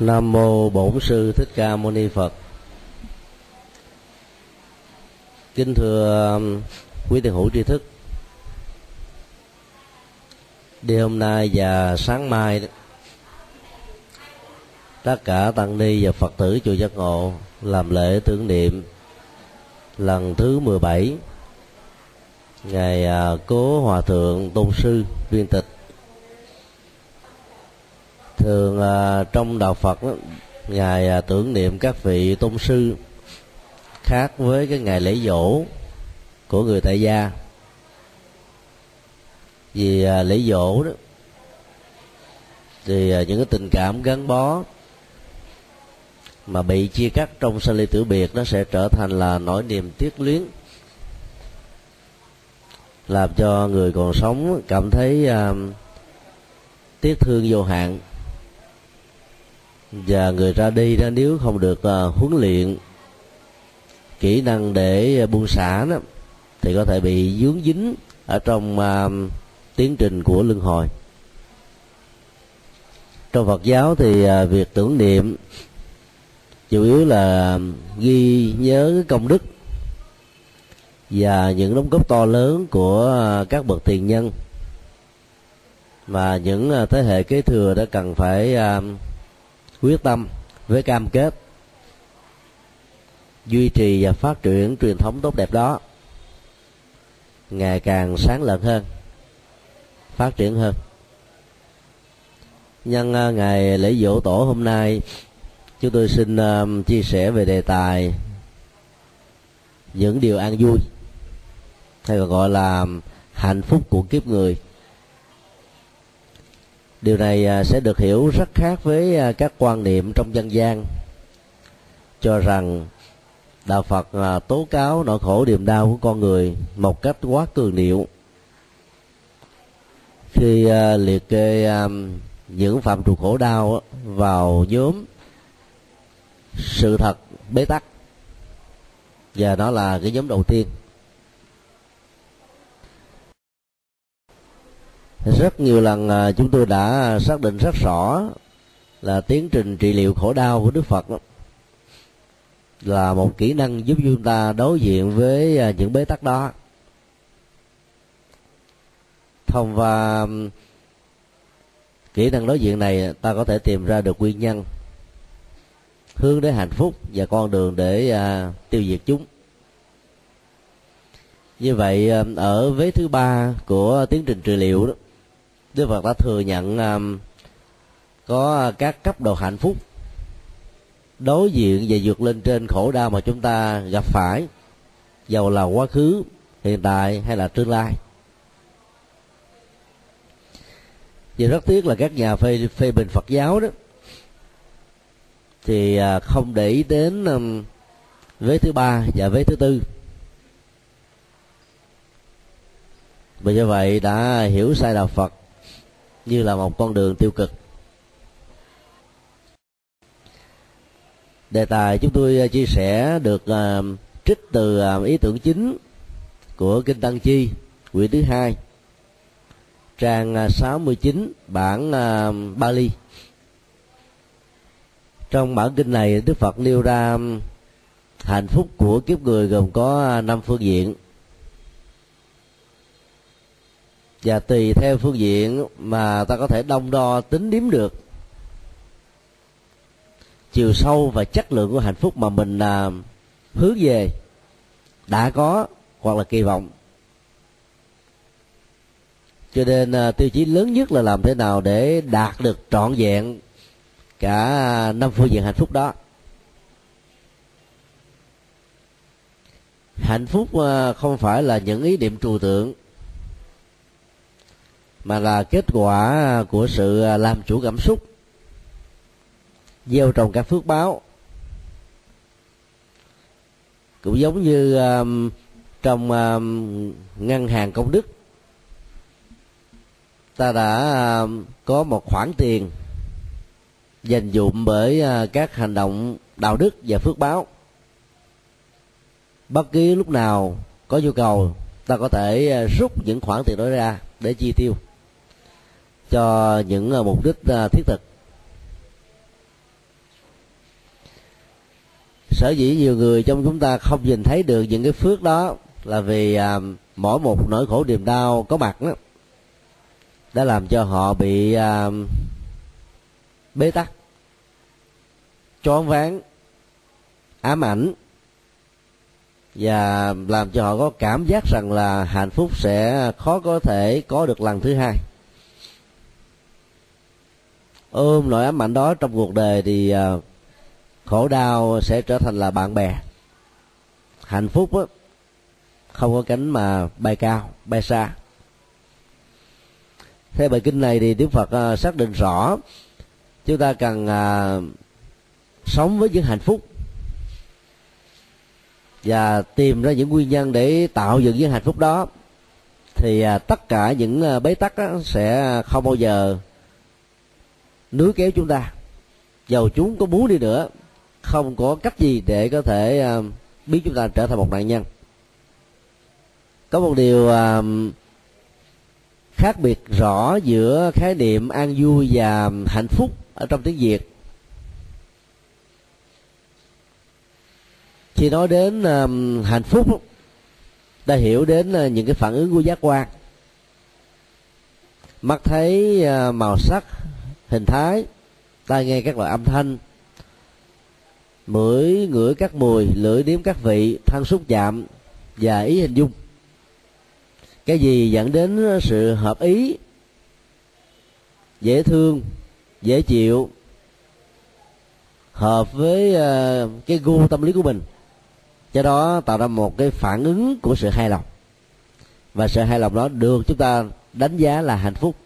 Nam mô Bổn sư Thích Ca Mâu Ni Phật. Kính thưa um, quý tiền hữu tri thức. Đêm hôm nay và sáng mai tất cả tăng ni và Phật tử chùa Giác Ngộ làm lễ tưởng niệm lần thứ 17 ngày à, cố hòa thượng tôn sư viên tịch thường à, trong đạo phật đó, ngài à, tưởng niệm các vị tôn sư khác với cái ngày lễ dỗ của người tại gia. Vì à, lễ dỗ đó thì những cái tình cảm gắn bó mà bị chia cắt trong sanh ly tử biệt nó sẽ trở thành là nỗi niềm tiếc luyến làm cho người còn sống cảm thấy uh, tiếc thương vô hạn và người ra đi đó nếu không được uh, huấn luyện kỹ năng để buông xả đó thì có thể bị dướng dính ở trong uh, tiến trình của luân hồi. Trong Phật giáo thì uh, việc tưởng niệm chủ yếu là ghi nhớ cái công đức và những đóng góp to lớn của các bậc tiền nhân. Và những thế hệ kế thừa đã cần phải quyết tâm với cam kết duy trì và phát triển truyền thống tốt đẹp đó, ngày càng sáng lợn hơn, phát triển hơn. Nhân à, ngày lễ dỗ tổ hôm nay, chúng tôi xin à, chia sẻ về đề tài những điều an vui, hay còn gọi là hạnh phúc của kiếp người điều này à, sẽ được hiểu rất khác với à, các quan niệm trong dân gian, cho rằng đạo phật à, tố cáo nỗi khổ niềm đau của con người một cách quá cường điệu. Khi liệt kê những phạm trù khổ đau vào nhóm sự thật bế tắc, và đó là cái nhóm đầu tiên. Rất nhiều lần à, chúng tôi đã xác định rất rõ là tiến trình trị liệu khổ đau của đức phật đó, là một kỹ năng giúp chúng ta đối diện với à, những bế tắc đó. Thông qua kỹ năng đối diện này ta có thể tìm ra được nguyên nhân hướng đến hạnh phúc và con đường để à, tiêu diệt chúng. Như vậy ở vế thứ ba của tiến trình trị liệu đó Đức Phật đã thừa nhận um, có các cấp độ hạnh phúc đối diện và vượt lên trên khổ đau mà chúng ta gặp phải dầu là quá khứ hiện tại hay là tương lai. Và rất tiếc là các nhà phê phê bình Phật giáo đó thì à, không để ý đến um, vế thứ ba và vế thứ tư. Và do vậy đã hiểu sai đạo Phật như là một con đường tiêu cực. Đề tài chúng tôi à, chia sẻ được uh, trích từ uh, ý tưởng chính của kinh tăng chi quyển thứ hai trang 69 bản uh, Bali. Trong bản kinh này Đức Phật nêu ra hạnh phúc của kiếp người gồm có năm phương diện. Và tùy theo phương diện mà ta có thể đông đo tính điếm được. Chiều sâu và chất lượng của hạnh phúc mà mình à, hướng về đã có hoặc là kỳ vọng. Cho nên à, tiêu chí lớn nhất là làm thế nào để đạt được trọn vẹn cả năm phương diện hạnh phúc đó. Hạnh phúc à, không phải là những ý niệm trừu tượng mà là kết quả của sự à, làm chủ cảm xúc gieo trồng các phước báo. Cũng giống như um, trong um, ngân hàng công đức ta đã um, có một khoản tiền dành dụm bởi uh, các hành động đạo đức và phước báo. Bất kỳ lúc nào có nhu cầu ta có thể uh, rút những khoản tiền đó ra để chi tiêu cho những ờ, mục đích ờ, thiết thực. Sở dĩ nhiều người trong chúng ta không nhìn thấy được những cái phước đó là vì à, mỗi một nỗi khổ niềm đau có mặt đó đã làm cho họ bị à, bế tắc choáng váng ám ảnh và làm cho họ có cảm giác rằng là hạnh phúc sẽ khó có thể có được lần thứ hai ôm nỗi ám ảnh đó trong cuộc đời thì à, khổ đau sẽ trở thành là bạn bè. Hạnh phúc á, không có cánh mà bay cao bay xa. Theo bài kinh này thì đức phật à, xác định rõ chúng ta cần à, sống với những hạnh phúc và tìm ra những nguyên nhân để tạo dựng những hạnh phúc đó thì tất cả những bế tắc sẽ không bao giờ núi kéo chúng ta. Dầu chúng có muốn đi nữa không có cách gì để có thể uh, biến chúng ta trở thành một nạn nhân. Có một điều uh, khác biệt rõ giữa khái niệm an vui và hạnh phúc ở trong tiếng việt. Khi nói đến uh, hạnh phúc ta hiểu đến uh, những cái phản ứng của giác quan. Mắt thấy uh, màu sắc hình thái, tai nghe các loại âm thanh, mũi, ngửi các mùi, lưỡi nếm các vị, thân xúc chạm và ý hình dung. Cái gì dẫn đến sự hợp ý, dễ thương, dễ chịu, hợp với ờ, cái gu tâm lý của mình do đó tạo ra một cái phản ứng của sự hài lòng. Và sự hài lòng đó được chúng ta đánh giá là hạnh phúc.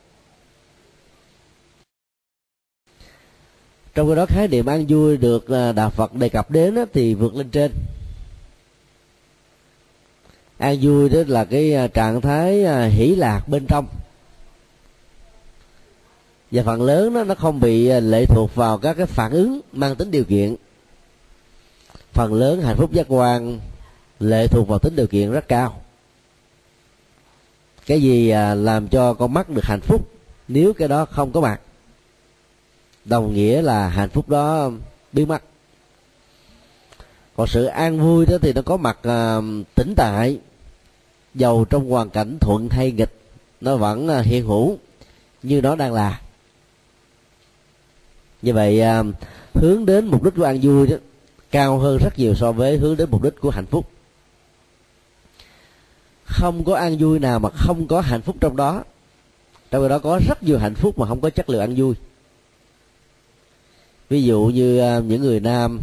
Trong khi đó khái niệm an vui được à, đạo phật đề cập đến thì vượt lên trên. An vui đó là cái à, trạng thái à, hỷ lạc bên trong. Và phần lớn đó, nó không bị lệ thuộc vào các cái phản ứng mang tính điều kiện. Phần lớn hạnh phúc giác quan lệ thuộc vào tính điều kiện rất cao. Cái gì làm cho con mắt được hạnh phúc nếu cái đó không có mặt? Đồng nghĩa là hạnh phúc đó biến mất. Còn sự an vui đó thì nó có mặt à, uh, tĩnh tại. Dầu trong hoàn cảnh thuận hay nghịch nó vẫn uh, hiện hữu như nó đang là. Như vậy uh, hướng đến mục đích của an vui đó cao hơn rất nhiều so với hướng đến mục đích của hạnh phúc. Không có an vui nào mà không có hạnh phúc trong đó. Trong đó có rất nhiều hạnh phúc mà không có chất lượng an vui ví dụ như à, những người nam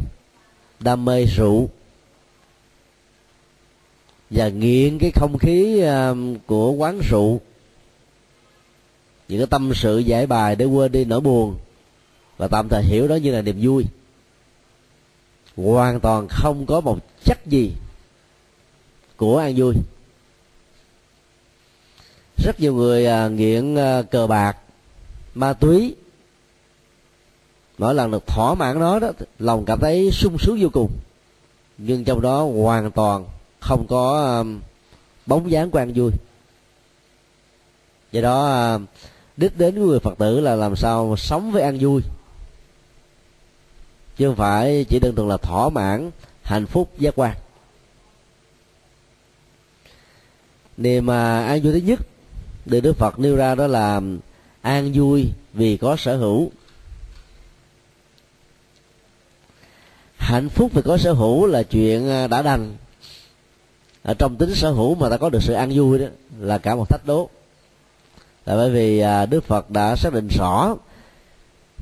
đam mê rượu và nghiện cái không khí à, của quán rượu, những cái tâm sự giải bài để quên đi nỗi buồn và tạm thời hiểu đó như là niềm vui, hoàn toàn không có một chất gì của an vui. Rất nhiều người à, nghiện cờ bạc, ma túy mỗi lần được thỏa mãn nó đó lòng cảm thấy sung sướng vô cùng. Nhưng trong đó hoàn toàn không có um, bóng dáng của an vui. Do đó um, đích đến của người phật tử là làm sao sống với an vui. Chứ không phải chỉ đơn thuần là thỏa mãn hạnh phúc giác quan. Niềm mà an vui thứ nhất được đức phật nêu ra đó là um, an vui vì có sở hữu. Hạnh phúc về có sở hữu là chuyện à, đã đành. Ở trong tính sở hữu mà ta có được sự an vui đó, là cả một thách đố. Là bởi vì à, đức phật đã xác định rõ,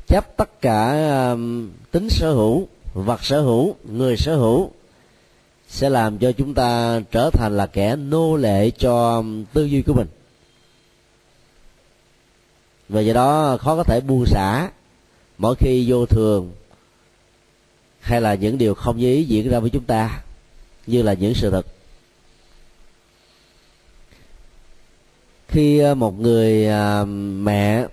chấp tất cả tính sở hữu, vật sở hữu, người sở hữu, sẽ làm cho chúng ta trở thành là kẻ nô lệ cho tư duy của mình. Và do đó khó có thể buông xả. Mỗi khi vô thường hay là những điều không như ý diễn ra với chúng ta, như là những sự thật? Khi ờ, một người ờ, mẹ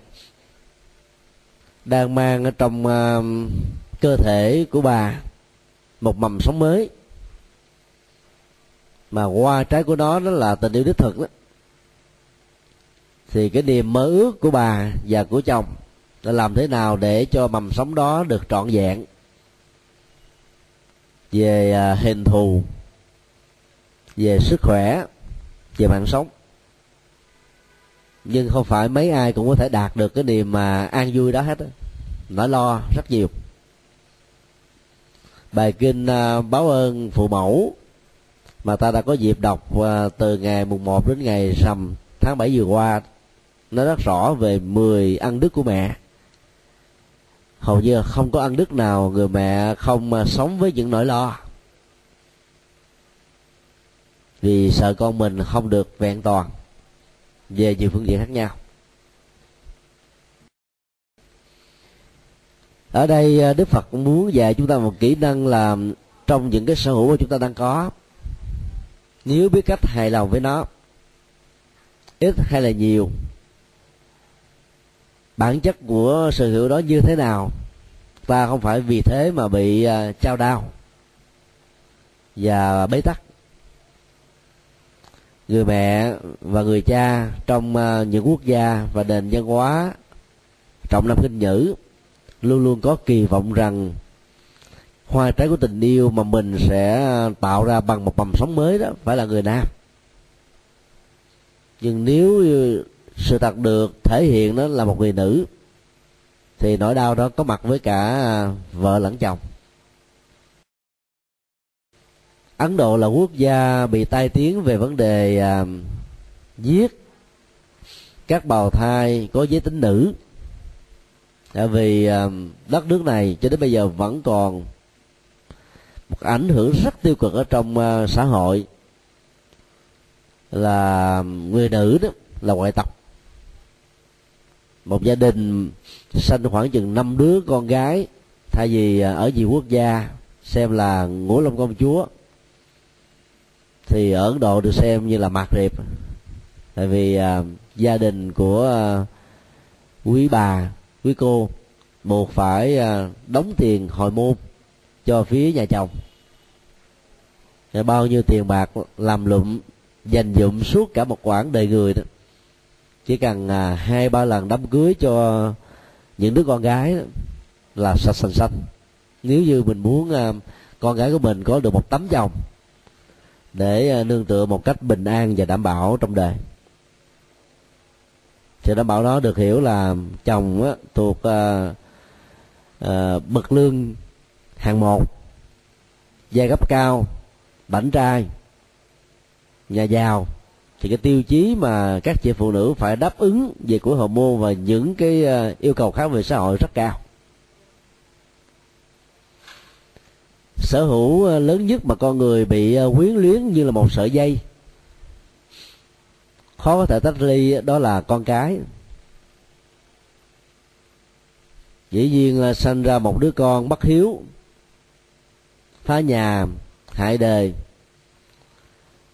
đang mang ở trong ờ, cơ thể của bà một mầm sống mới, mà qua trái của nó đó là tình yêu đích thực đó, thì cái niềm mơ ước của bà và của chồng là làm thế nào để cho mầm sống đó được trọn vẹn? Về à, hình thù, về sức khỏe, về mạng sống. Nhưng không phải mấy ai cũng có thể đạt được cái niềm mà an vui đó hết nỗi lo rất nhiều. Bài kinh à, báo ơn phụ mẫu mà ta đã có dịp đọc à, từ ngày mùng 1 đến ngày rằm tháng 7 vừa qua, nó rất rõ về 10 ăn đức của mẹ hầu như không có ăn đức nào người mẹ không à, sống với những nỗi lo. Vì sợ con mình không được vẹn toàn về nhiều phương diện khác nhau. Ở đây à, đức phật muốn dạy chúng ta một kỹ năng là trong những cái sở hữu mà chúng ta đang có, nếu biết cách hài lòng với nó, ít hay là nhiều bản chất của sự hiểu đó như thế nào? Ta không phải vì thế mà bị à, trao đau và bế tắc. Người mẹ và người cha trong à, những quốc gia và nền văn hóa trọng nam kinh nhữ luôn luôn có kỳ vọng rằng hoa trái của tình yêu mà mình sẽ tạo ra bằng một mầm sống mới đó phải là người nam. Nhưng nếu sự thật được thể hiện đó là một người nữ. Thì nỗi đau đó có mặt với cả à, vợ lẫn chồng. Ấn độ là quốc gia bị tai tiếng về vấn đề à, giết. Các bào thai có giới tính nữ. Tại vì à, đất nước này cho đến bây giờ vẫn còn một ảnh hưởng rất tiêu cực ở trong à, xã hội. Là người nữ đó là ngoại tộc một gia đình sinh khoảng chừng năm đứa con gái. Thay vì à, ở nhiều quốc gia xem là ngũ long công chúa thì ở ấn độ được xem như là mạt điệp tại vì uh, gia đình của uh, quý bà quý cô buộc phải uh, đóng tiền hồi môn cho phía nhà chồng. Bao nhiêu tiền bạc làm lụm dành dụm suốt cả một quãng đời người đó chỉ cần à, hai ba lần đám cưới cho những đứa con gái đó, là sạch sành xanh nếu như mình muốn à, con gái của mình có được một tấm chồng để à, nương tựa một cách bình an và đảm bảo trong đời. Sự đảm bảo đó được hiểu là chồng á, thuộc à, à, bậc lương hàng một giai cấp cao bảnh trai nhà giàu thì cái tiêu chí mà các chị phụ nữ phải đáp ứng về của hormone và những cái ờ, yêu cầu khác về xã hội rất cao. Sở hữu ờ, lớn nhất mà con người bị ờ, quyến luyến như là một sợi dây. Khó có thể tách ly, đó là con cái. Dĩ nhiên là sinh ra một đứa con bất hiếu, phá nhà, hại đời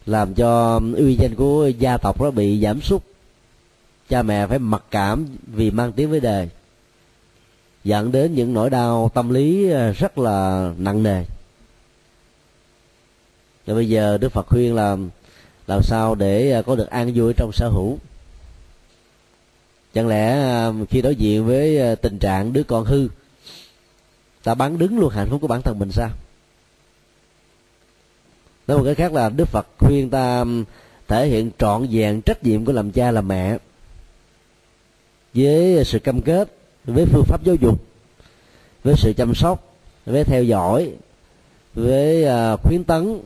làm cho uy danh của gia tộc nó bị giảm sút. Cha mẹ phải mặc cảm vì mang tiếng với đời, dẫn đến những nỗi đau tâm lý ờ, rất là nặng nề. Và bây giờ đức phật khuyên là làm sao để ờ, có được an vui trong sở hữu. Chẳng lẽ ờ, khi đối diện với tình trạng đứa con hư, ta bán đứng luôn hạnh phúc của bản thân mình sao? Nói một cái khác là đức phật khuyên ta um, thể hiện trọn vẹn trách nhiệm của làm cha làm mẹ với sự cam kết, với phương pháp giáo dục, với sự chăm sóc, với theo dõi, với à, khuyến tấn,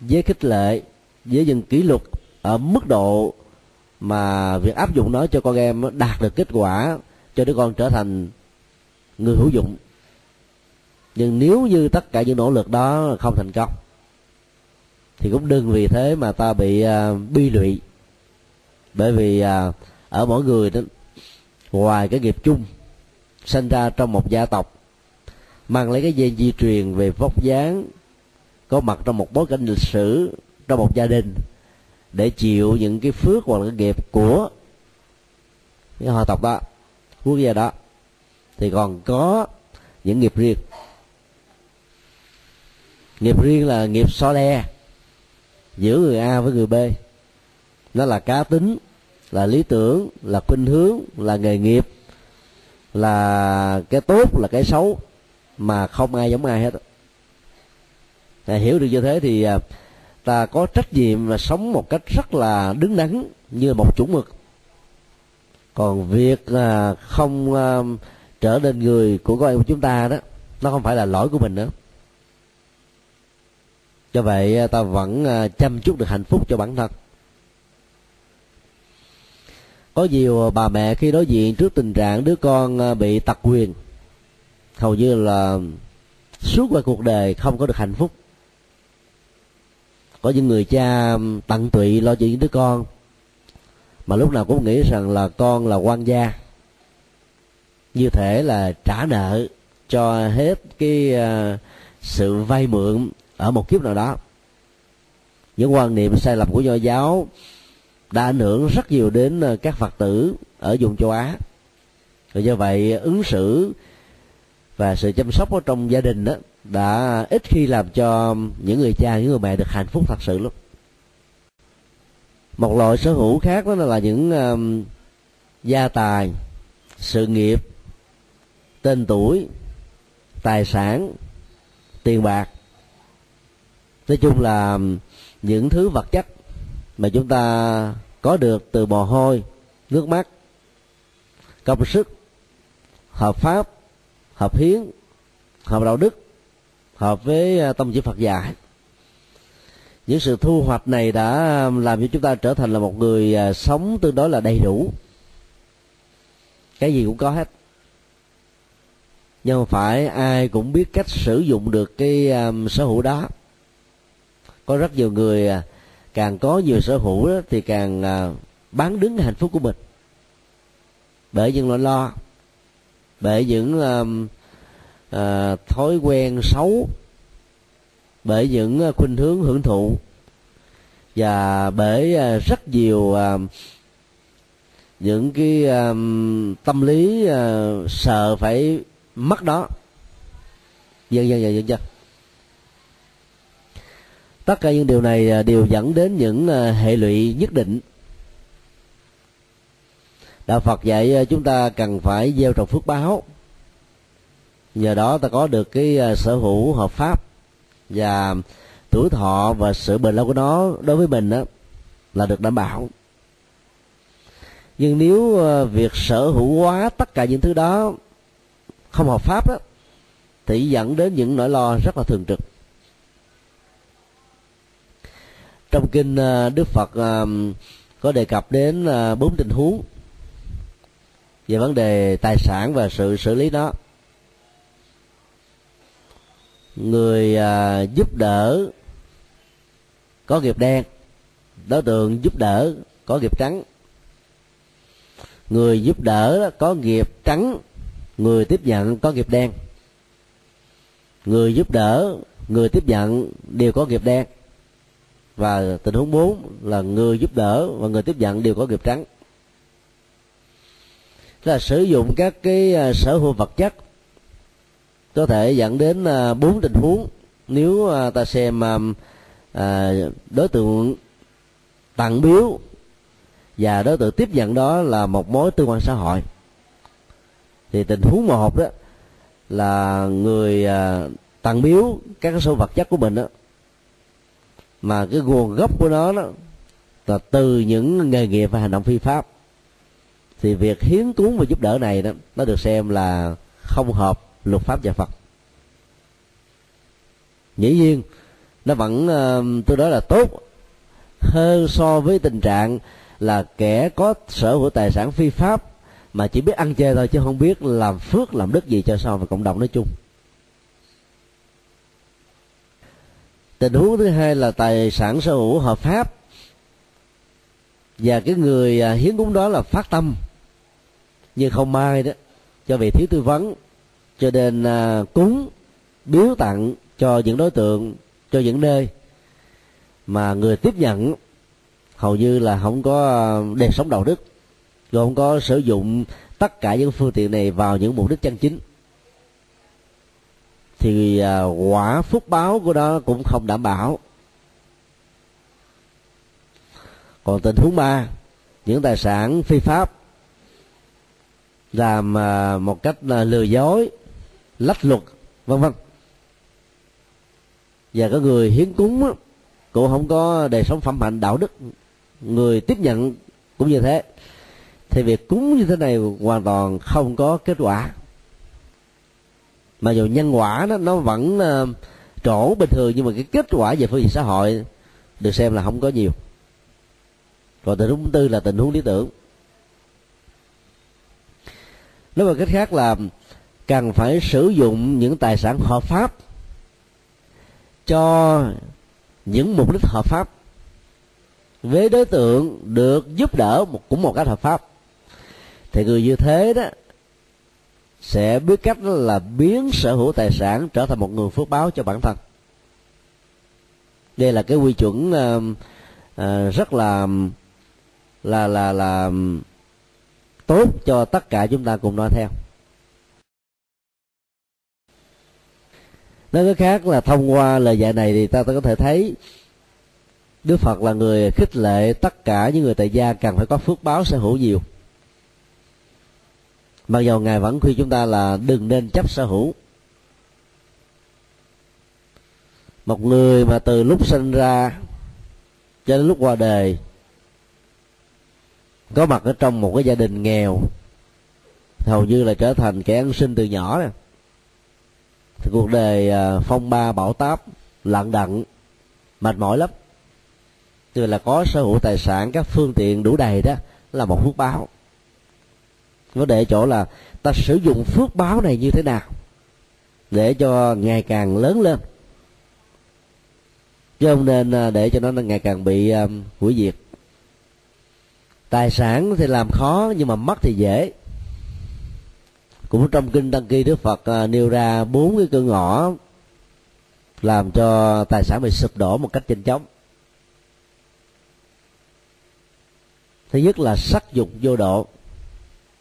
với khích lệ, với những kỷ luật ở mức độ mà việc áp dụng nó cho con em đạt được kết quả, cho đứa con trở thành người hữu dụng. Nhưng nếu như tất cả những nỗ lực đó không thành công thì cũng đừng vì thế mà ta bị uh, bi lụy bởi vì uh, ở mỗi người đó ngoài cái nghiệp chung sinh ra trong một gia tộc mang lấy cái gen di truyền về vóc dáng có mặt trong một bối cảnh lịch sử trong một gia đình để chịu những cái phước hoặc là cái nghiệp của cái họ tộc đó quốc gia đó thì còn có những nghiệp riêng nghiệp riêng là nghiệp so le giữa người a với người b. Nó là cá tính là lý tưởng là khuynh hướng là nghề nghiệp là cái tốt là cái xấu mà không ai giống ai hết. À, hiểu được như thế thì à, ta có trách nhiệm là sống một cách rất là đứng đắn như một chuẩn mực. Còn việc à, không à, trở nên người của con em của chúng ta đó nó không phải là lỗi của mình nữa do vậy à, ta vẫn à, chăm chút được hạnh phúc cho bản thân. Có nhiều à, bà mẹ khi đối diện trước tình trạng đứa con bị tật quyền, hầu như là suốt qua cuộc đời không có được hạnh phúc. Có những người cha tận tụy lo cho những đứa con, mà lúc nào cũng nghĩ rằng là con là quan gia. Như thể là trả nợ cho hết cái sự vay mượn ở một kiếp nào đó. Những quan niệm sai lầm của nho giáo đã ảnh hưởng rất nhiều đến ờ, các phật tử ở vùng châu á. Và do vậy ứng xử và sự chăm sóc ở trong gia đình đó đã ít khi làm cho những người cha những người mẹ được hạnh phúc thật sự lắm. Một loại sở hữu khác đó là những um, gia tài sự nghiệp tên tuổi tài sản tiền bạc nói chung là những thứ vật chất mà chúng ta có được từ mồ hôi nước mắt công sức hợp pháp hợp hiến hợp đạo đức hợp với à, tâm tông chỉ phật dạy. Những sự thu hoạch này đã làm cho chúng ta trở thành là một người à, sống tương đối là đầy đủ. Cái gì cũng có hết. Nhưng không phải ai cũng biết cách sử dụng được cái um, sở hữu đó có rất nhiều người à, càng có nhiều sở hữu đó, thì càng à, bán đứng hạnh phúc của mình. Bởi những nỗi lo bởi những uh, uh, thói quen xấu bởi những uh, khuynh hướng hưởng thụ và bởi uh, rất nhiều uh, những cái um, tâm lý uh, sợ phải mất đó. Dân dân dân dân dân tất cả những điều này à, đều dẫn đến những à, hệ lụy nhất định. Đạo phật dạy à, chúng ta cần phải gieo trồng phước báo. Nhờ đó ta có được cái sở hữu hợp pháp và tuổi thọ và sự bền lâu của nó đối với mình đó là được đảm bảo. Nhưng nếu việc sở hữu hóa tất cả những thứ đó không hợp pháp đó thì dẫn đến những nỗi lo rất là thường trực. Trong kinh ờ, đức phật ờ, có đề cập đến ờ, bốn tình huống về vấn đề tài sản và sự xử lý nó người giúp đỡ có nghiệp đen, đối tượng giúp đỡ có nghiệp trắng. Người giúp đỡ có nghiệp trắng, người tiếp nhận có nghiệp đen. Người giúp đỡ, người tiếp nhận đều có nghiệp đen và tình huống 4 là người giúp đỡ và người tiếp nhận đều có nghiệp trắng. Tức là sử dụng các cái à, sở hữu vật chất có thể dẫn đến à, bốn tình huống. Nếu à, ta xem đối tượng tặng biếu và đối tượng tiếp nhận đó là một mối tương quan xã hội. Thì tình huống một đó là người à, tặng biếu các cái số vật chất của mình đó mà cái nguồn gốc của nó đó là từ những nghề nghiệp và hành động phi pháp. Thì việc hiến cúng và giúp đỡ này đó nó được xem là không hợp luật pháp nhà Phật. Dĩ nhiên nó vẫn uh, tôi nói là tốt hơn so với tình trạng là kẻ có sở hữu tài sản phi pháp mà chỉ biết ăn chơi thôi chứ không biết làm phước làm đức gì cho sau và cộng đồng nói chung. Tình huống thứ hai là tài sản sở hữu hợp pháp. Và cái người à, hiến cúng đó là phát tâm. Nhưng không may đó cho vì thiếu tư vấn cho nên à, cúng biếu tặng cho những đối tượng cho những nơi mà người tiếp nhận hầu như là không có đời sống đạo đức rồi không có sử dụng tất cả những phương tiện này vào những mục đích chân chính thì à, quả phúc báo của nó cũng không đảm bảo. Còn tình huống ba, những tài sản phi pháp làm à, một cách là lừa dối, lách luật, vân vân. Và có người hiến cúng cũng không có đời sống phẩm hạnh đạo đức, người tiếp nhận cũng như thế. Thì việc cúng như thế này hoàn toàn không có kết quả mà dù nhân quả đó nó vẫn uh, trổ bình thường nhưng mà cái kết quả về phương diện xã hội được xem là không có nhiều. Còn tình huống thứ tư là tình huống lý tưởng. Nói một cách khác là cần phải sử dụng những tài sản hợp pháp cho những mục đích hợp pháp. Với đối tượng được giúp đỡ một cũng một cách hợp pháp. Thì người như thế đó sẽ biết cách là biến sở hữu tài sản trở thành một người phước báo cho bản thân. Đây là cái quy chuẩn uh, uh, rất là là là là tốt cho tất cả chúng ta cùng nói theo. Nói cái khác là thông qua lời dạy này thì ta, ta có thể thấy Đức Phật là người khích lệ tất cả những người tại gia cần phải có phước báo sở hữu nhiều mặc dầu ngài vẫn khuyên chúng ta là đừng nên chấp sở hữu. Một người mà từ lúc sinh ra cho đến lúc qua đời, có mặt ở trong một cái gia đình nghèo, hầu như là trở thành kẻ ăn sinh từ nhỏ này. thì cuộc đời à, phong ba bão táp lận đận mệt mỏi lắm. Tức là có sở hữu tài sản, các phương tiện đủ đầy đó là một phước báo vấn đề chỗ là ta sử dụng phước báo này như thế nào để cho ngày càng lớn lên. Chứ không nên à, để cho nó ngày càng bị um, hủy diệt. Tài sản thì làm khó nhưng mà mất thì dễ. Cũng trong kinh đăng ký đức phật uh, nêu ra bốn cái cửa ngõ làm cho tài sản bị sụp đổ một cách nhanh chóng. Thứ nhất là sắc dục vô độ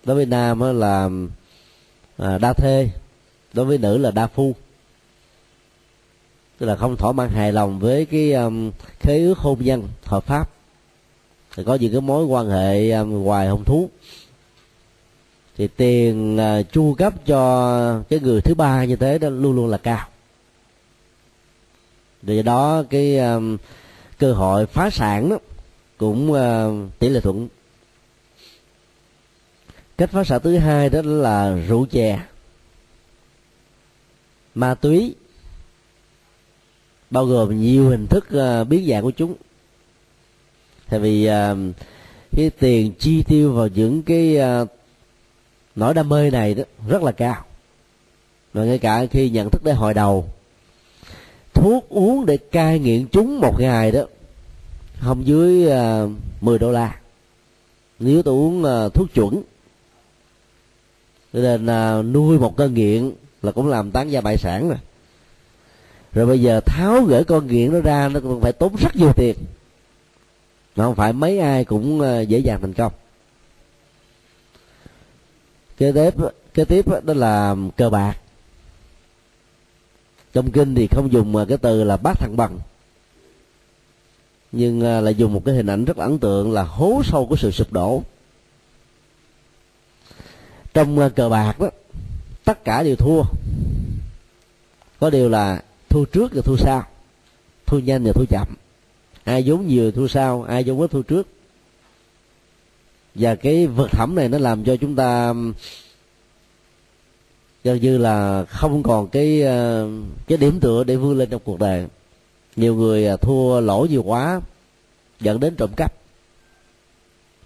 đối với nam là à, đa thê đối với nữ là đa phu. Tức là không thỏa mãn hài lòng với cái um, khế ước hôn nhân hợp pháp. Thì có những cái mối quan hệ um, ngoài hôn thú. Thì tiền uh, chu cấp cho cái người thứ ba như thế đó luôn luôn là cao. Vì đó cái um, cơ hội phá sản đó cũng uh, tỷ lệ thuận cách phá sản thứ hai đó là rượu chè. Ma túy bao gồm nhiều hình thức uh, biến dạng của chúng. Tại vì uh, cái tiền chi tiêu vào những cái uh, nỗi đam mê này đó rất là cao. Và ngay cả khi nhận thức đến hồi đầu thuốc uống để cai nghiện chúng một ngày đó không dưới uh, 10 đô la. Nếu tôi uống uh, thuốc chuẩn cho nên uh, nuôi một con nghiện là cũng làm tán gia bại sản rồi. Rồi bây giờ tháo gỡ con nghiện nó ra nó cũng phải tốn rất nhiều tiền. Nó không phải mấy ai cũng uh, dễ dàng thành công. Kế tiếp kế tiếp đó là cờ bạc. Trong kinh thì không dùng ờ, cái từ là bác thằng bằng. Nhưng ờ, là dùng một cái hình ảnh rất ấn tượng là hố sâu của sự sụp đổ trong ờ, cờ bạc đó, tất cả đều thua. Có điều là thua trước và thua sau. Thua nhanh và thua chậm. Ai vốn nhiều thua sau, ai vốn ít thua trước. Và cái vật phẩm này nó làm cho chúng ta, gần như là không còn cái ờ, cái điểm tựa để vươn lên trong cuộc đời. Nhiều người ờ, thua lỗ nhiều quá, dẫn đến trộm cắp,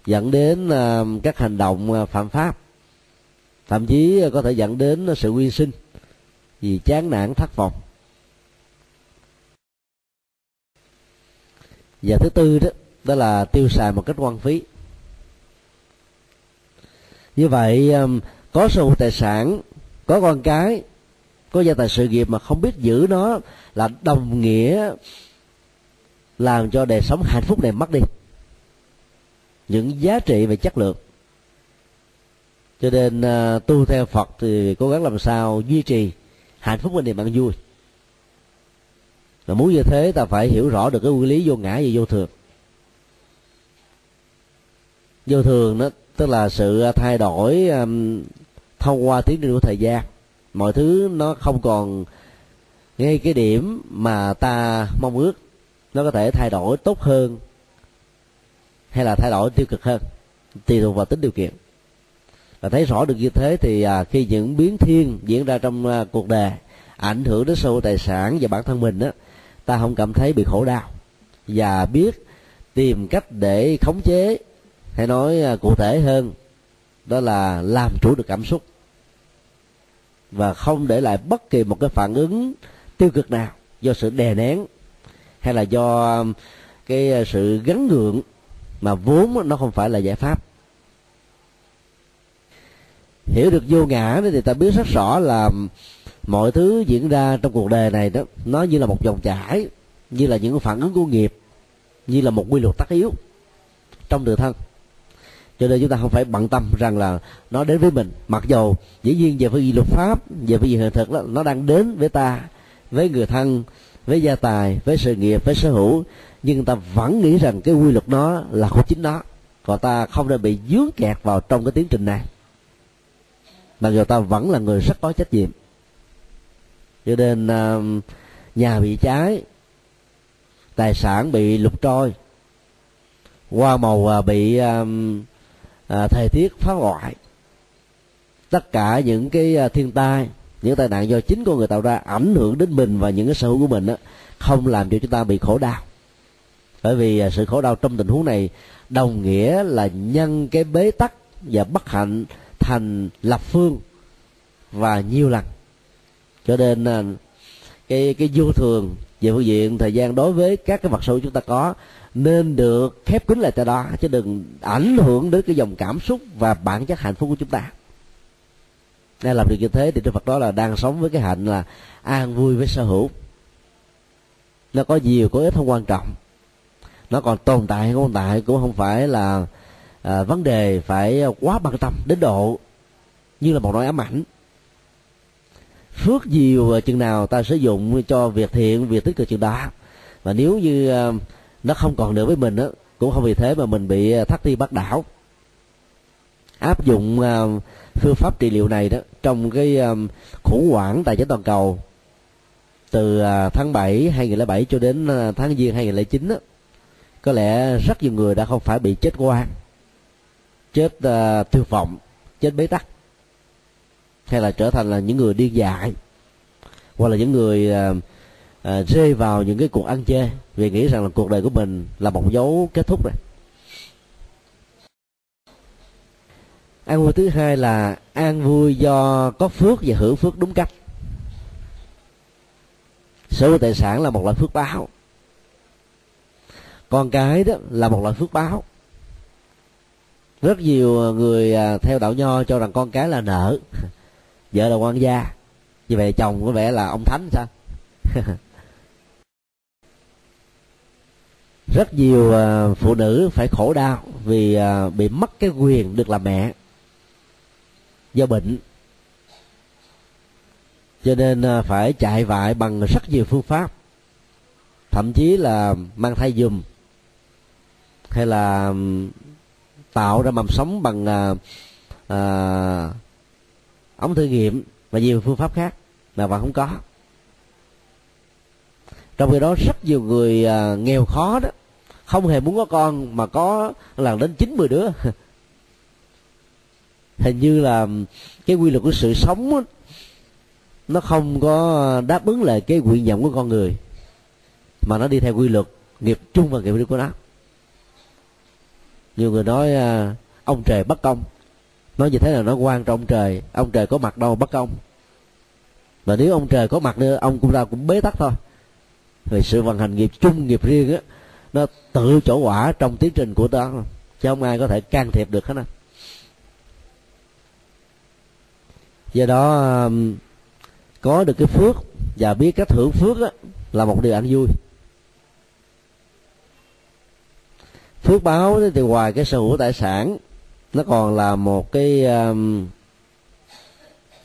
dẫn đến các hành động phạm pháp thậm chí có thể dẫn đến sự quy sinh vì chán nản thất vọng. Và thứ tư đó đó là tiêu xài một cách quan phí. Như vậy um, có sở hữu tài sản, có con cái, có gia tài sự nghiệp mà không biết giữ nó là đồng nghĩa làm cho đời sống hạnh phúc này mất đi. Những giá trị về chất lượng cho nên uh, tu theo phật thì cố gắng làm sao duy trì hạnh phúc và niềm ăn vui. Và muốn như thế ta phải hiểu rõ được cái nguyên lý vô ngã và vô thường. Vô thường đó tức là sự thay đổi um, thông qua tiến trình của thời gian. Mọi thứ nó không còn ngay cái điểm mà ta mong ước. Nó có thể thay đổi tốt hơn hay là thay đổi tiêu cực hơn tùy thuộc vào tính điều kiện và thấy rõ được như thế thì à, khi những biến thiên diễn ra trong à, cuộc đời ảnh hưởng đến sở hữu tài sản và bản thân mình á ta không cảm thấy bị khổ đau. Và biết tìm cách để khống chế hay nói à, cụ thể hơn đó là làm chủ được cảm xúc. Và không để lại bất kỳ một cái phản ứng tiêu cực nào do sự đè nén hay là do à, cái à, sự gắn gượng mà vốn nó không phải là giải pháp hiểu được vô ngã thì ta biết rất rõ là mọi thứ diễn ra trong cuộc đời này đó, nó như là một dòng chảy, như là những phản ứng của nghiệp, như là một quy luật tất yếu trong tự thân. Cho nên chúng ta không phải bận tâm rằng là nó đến với mình. Mặc dầu dĩ nhiên về phương diện luật pháp, về phương diện hiện thực đó, nó đang đến với ta, với người thân, với gia tài, với sự nghiệp, với sở hữu. Nhưng ta vẫn nghĩ rằng cái quy luật đó là của chính nó. Còn ta không nên bị dướng kẹt vào trong cái tiến trình này mặc dù ta vẫn là người rất có trách nhiệm. Cho nên à, nhà bị cháy tài sản bị lục trôi hoa màu à, bị à, thời tiết phá hoại. Tất cả những cái thiên tai những tai nạn do chính con người tạo ra ảnh hưởng đến mình và những cái sở hữu của mình đó, không làm cho chúng ta bị khổ đau. Bởi vì sự khổ đau trong tình huống này đồng nghĩa là nhân cái bế tắc và bất hạnh thành lập phương và nhiều lần. Cho nên à, cái cái vô thường về phương diện thời gian đối với các cái vật sự chúng ta có nên được khép kín lại tại đó, chứ đừng ảnh hưởng đến cái dòng cảm xúc và bản chất hạnh phúc của chúng ta. Nên làm được như thế thì đức phật đó là đang sống với cái hạnh là an vui với sở hữu. Nó có nhiều có ít không quan trọng. Nó còn tồn tại hay không tồn tại cũng không phải là à, vấn đề phải quá bận tâm đến độ như là một nỗi ám ảnh. Phước nhiều ờ, chừng nào ta sử dụng cho việc thiện việc tích cực chừng đó. Và nếu như à, nó không còn nữa với mình đó, cũng không vì thế mà mình bị thắt ti bắt đảo áp dụng à, phương pháp trị liệu này đó trong cái à, khủng hoảng tài chính toàn cầu từ tháng 7 2007 cho đến tháng giêng 2009 đó, có lẽ rất nhiều người đã không phải bị chết quan chết ờ, uh, tuyệt vọng chết bế tắc hay là trở thành là những người điên dại hoặc là những người uh, uh, rơi vào những cái cuộc ăn chê vì nghĩ rằng là cuộc đời của mình là một dấu kết thúc rồi. An vui thứ hai là an vui do có phước và hưởng phước đúng cách. Sở hữu tài sản là một loại phước báo. Con cái đó là một loại phước báo rất nhiều người à, theo đạo nho cho rằng con cái là nợ. Vợ là quan gia. Như vậy chồng có vẻ là ông thánh sao? Rất nhiều à, phụ nữ phải khổ đau vì à, bị mất cái quyền được làm mẹ do bệnh. Cho nên phải chạy vại bằng rất nhiều phương pháp. Thậm chí là mang thai dùm hay là tạo ra mầm sống bằng à, à, ống thử nghiệm và nhiều phương pháp khác. Mà bạn không có. Trong khi đó rất nhiều người à, nghèo khó đó không hề muốn có con mà có là đến chín mười đứa. Hình như là cái quy luật của sự sống đó, nó không có đáp ứng lại cái nguyện vọng của con người mà nó đi theo quy luật nghiệp chung và nghiệp riêng của nó nhiều người nói à, ông trời bất công. Nói như thế là nó quan trọng trời. Ông trời có mặt đâu bất công. Mà nếu ông trời có mặt nữa ông cũng ra cũng bế tắc thôi. Vì sự vận hành nghiệp chung nghiệp riêng á nó tự chỗ quả trong tiến trình của ta. Chứ không ai có thể can thiệp được hết á. Do đó có được cái phước và biết cách hưởng phước á là một điều anh vui. Phước báo thì ngoài cái sở hữu tài sản nó còn là một cái um,